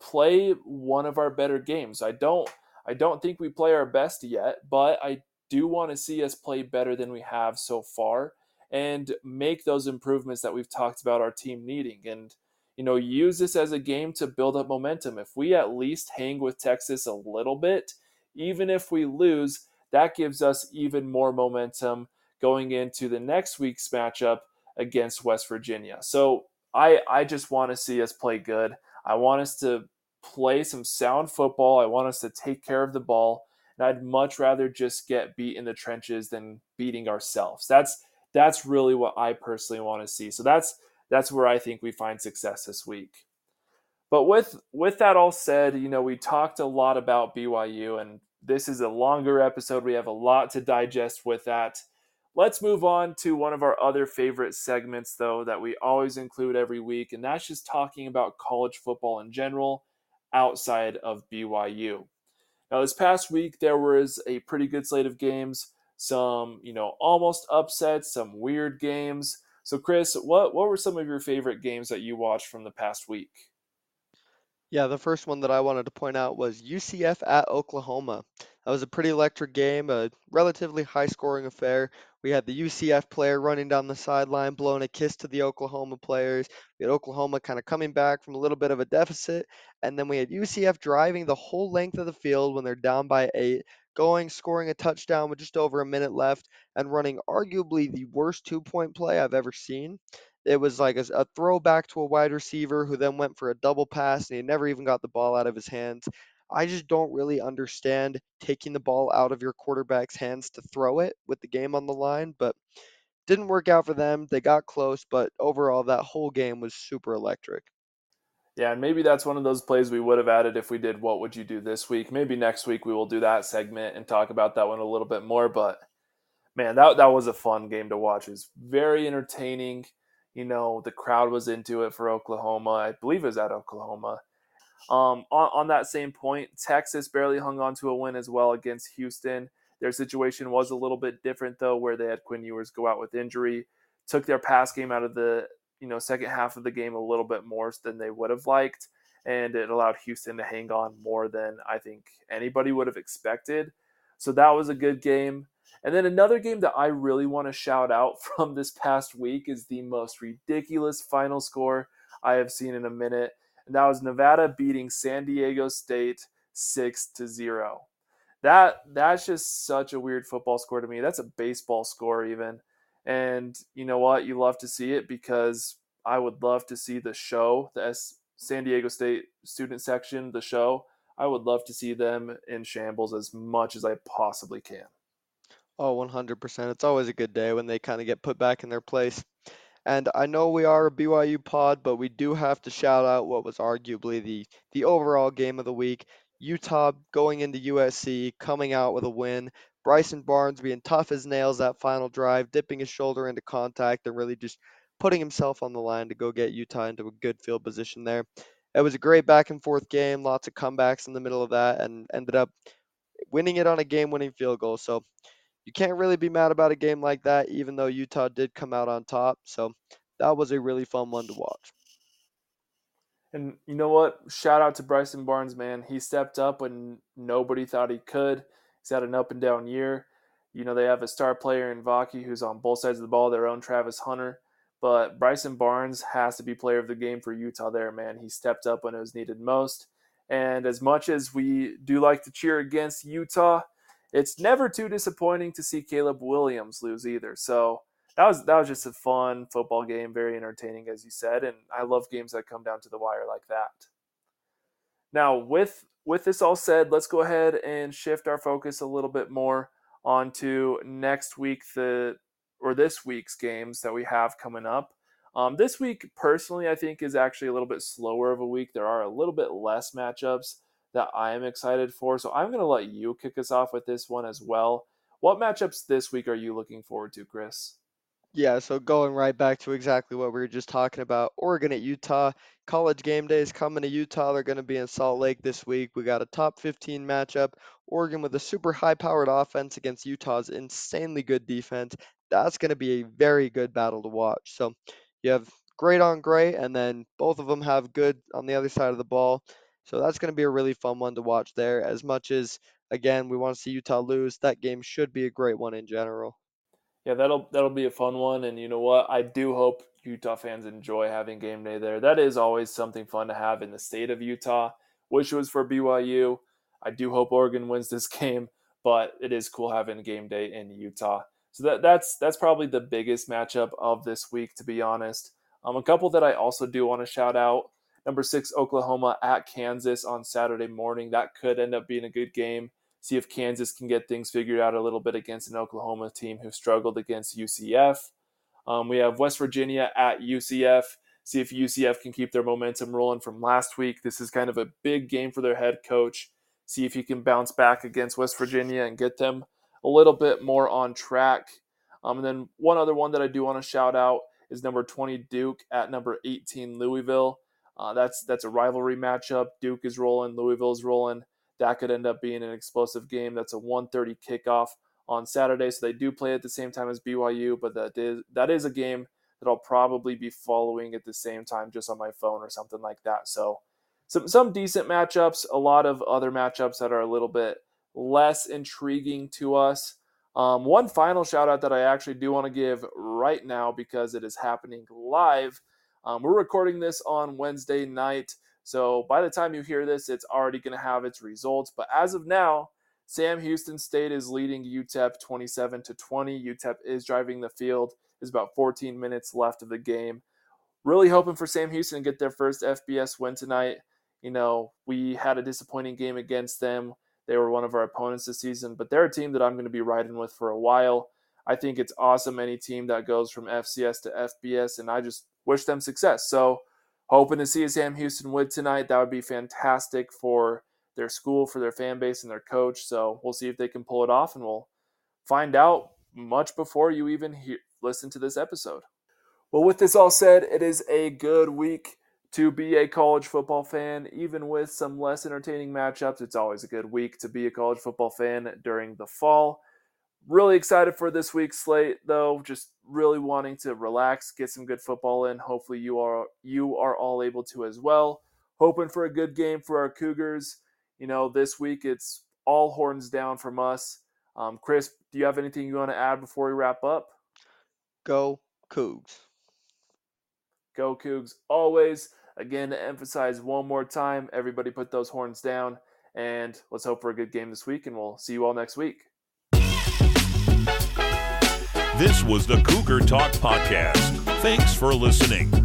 play one of our better games. I don't I don't think we play our best yet, but I do want to see us play better than we have so far and make those improvements that we've talked about our team needing and you know use this as a game to build up momentum if we at least hang with texas a little bit even if we lose that gives us even more momentum going into the next week's matchup against west virginia so i i just want to see us play good i want us to play some sound football i want us to take care of the ball and I'd much rather just get beat in the trenches than beating ourselves. That's that's really what I personally want to see. So that's that's where I think we find success this week. But with with that all said, you know, we talked a lot about BYU and this is a longer episode. We have a lot to digest with that. Let's move on to one of our other favorite segments though that we always include every week and that's just talking about college football in general outside of BYU. Now, this past week, there was a pretty good slate of games, some, you know, almost upsets, some weird games. So, Chris, what, what were some of your favorite games that you watched from the past week? Yeah, the first one that I wanted to point out was UCF at Oklahoma. That was a pretty electric game, a relatively high scoring affair. We had the UCF player running down the sideline, blowing a kiss to the Oklahoma players. We had Oklahoma kind of coming back from a little bit of a deficit. And then we had UCF driving the whole length of the field when they're down by eight, going, scoring a touchdown with just over a minute left, and running arguably the worst two point play I've ever seen. It was like a, a throwback to a wide receiver who then went for a double pass and he never even got the ball out of his hands. I just don't really understand taking the ball out of your quarterback's hands to throw it with the game on the line, but didn't work out for them. They got close, but overall, that whole game was super electric. Yeah, and maybe that's one of those plays we would have added if we did what would you do this week. Maybe next week we will do that segment and talk about that one a little bit more. But man, that that was a fun game to watch. It was very entertaining. You know, the crowd was into it for Oklahoma. I believe it was at Oklahoma. Um, on, on that same point, Texas barely hung on to a win as well against Houston. Their situation was a little bit different though, where they had Quinn Ewers go out with injury, took their pass game out of the you know second half of the game a little bit more than they would have liked, and it allowed Houston to hang on more than I think anybody would have expected. So that was a good game. And then another game that I really want to shout out from this past week is the most ridiculous final score I have seen in a minute and that was Nevada beating San Diego State six to zero. That that's just such a weird football score to me. That's a baseball score even. And you know what? You love to see it because I would love to see the show, the S- San Diego State student section, the show. I would love to see them in shambles as much as I possibly can. Oh, 100%. It's always a good day when they kind of get put back in their place. And I know we are a BYU pod, but we do have to shout out what was arguably the the overall game of the week. Utah going into USC, coming out with a win. Bryson Barnes being tough as nails that final drive, dipping his shoulder into contact and really just putting himself on the line to go get Utah into a good field position there. it was a great back and forth game, lots of comebacks in the middle of that, and ended up winning it on a game winning field goal. So you can't really be mad about a game like that, even though Utah did come out on top. So that was a really fun one to watch. And you know what? Shout out to Bryson Barnes, man. He stepped up when nobody thought he could. He's had an up and down year. You know, they have a star player in Vaki who's on both sides of the ball, their own Travis Hunter. But Bryson Barnes has to be player of the game for Utah there, man. He stepped up when it was needed most. And as much as we do like to cheer against Utah, it's never too disappointing to see Caleb Williams lose either. So that was that was just a fun football game, very entertaining, as you said, and I love games that come down to the wire like that. Now, with with this all said, let's go ahead and shift our focus a little bit more onto next week the or this week's games that we have coming up. Um, this week, personally, I think is actually a little bit slower of a week. There are a little bit less matchups that I am excited for. So I'm going to let you kick us off with this one as well. What matchups this week are you looking forward to, Chris? Yeah, so going right back to exactly what we were just talking about Oregon at Utah. College game days coming to Utah. They're going to be in Salt Lake this week. We got a top 15 matchup. Oregon with a super high powered offense against Utah's insanely good defense. That's going to be a very good battle to watch. So you have great on great, and then both of them have good on the other side of the ball. So that's going to be a really fun one to watch there. As much as again we want to see Utah lose, that game should be a great one in general. Yeah, that'll that'll be a fun one, and you know what? I do hope Utah fans enjoy having game day there. That is always something fun to have in the state of Utah. Wish it was for BYU. I do hope Oregon wins this game, but it is cool having game day in Utah. So that that's that's probably the biggest matchup of this week, to be honest. Um, a couple that I also do want to shout out. Number six, Oklahoma at Kansas on Saturday morning. That could end up being a good game. See if Kansas can get things figured out a little bit against an Oklahoma team who struggled against UCF. Um, we have West Virginia at UCF. See if UCF can keep their momentum rolling from last week. This is kind of a big game for their head coach. See if he can bounce back against West Virginia and get them a little bit more on track. Um, and then one other one that I do want to shout out is number 20 Duke at number 18 Louisville. Uh, that's that's a rivalry matchup. Duke is rolling, Louisville's rolling. That could end up being an explosive game. That's a 1:30 kickoff on Saturday, so they do play at the same time as BYU. But that is that is a game that I'll probably be following at the same time, just on my phone or something like that. So some some decent matchups. A lot of other matchups that are a little bit less intriguing to us. Um, one final shout out that I actually do want to give right now because it is happening live um, we're recording this on Wednesday night. So by the time you hear this, it's already going to have its results. But as of now, Sam Houston State is leading UTEP 27 to 20. UTEP is driving the field. There's about 14 minutes left of the game. Really hoping for Sam Houston to get their first FBS win tonight. You know, we had a disappointing game against them. They were one of our opponents this season, but they're a team that I'm going to be riding with for a while. I think it's awesome any team that goes from FCS to FBS, and I just wish them success. So, hoping to see Sam Houston win tonight. That would be fantastic for their school, for their fan base, and their coach. So, we'll see if they can pull it off, and we'll find out much before you even hear, listen to this episode. Well, with this all said, it is a good week to be a college football fan, even with some less entertaining matchups. It's always a good week to be a college football fan during the fall. Really excited for this week's slate, though. Just really wanting to relax, get some good football in. Hopefully, you are you are all able to as well. Hoping for a good game for our Cougars. You know, this week it's all horns down from us. Um, Chris, do you have anything you want to add before we wrap up? Go Cougs. Go Cougs. Always. Again, to emphasize one more time, everybody put those horns down. And let's hope for a good game this week, and we'll see you all next week. This was the Cougar Talk Podcast. Thanks for listening.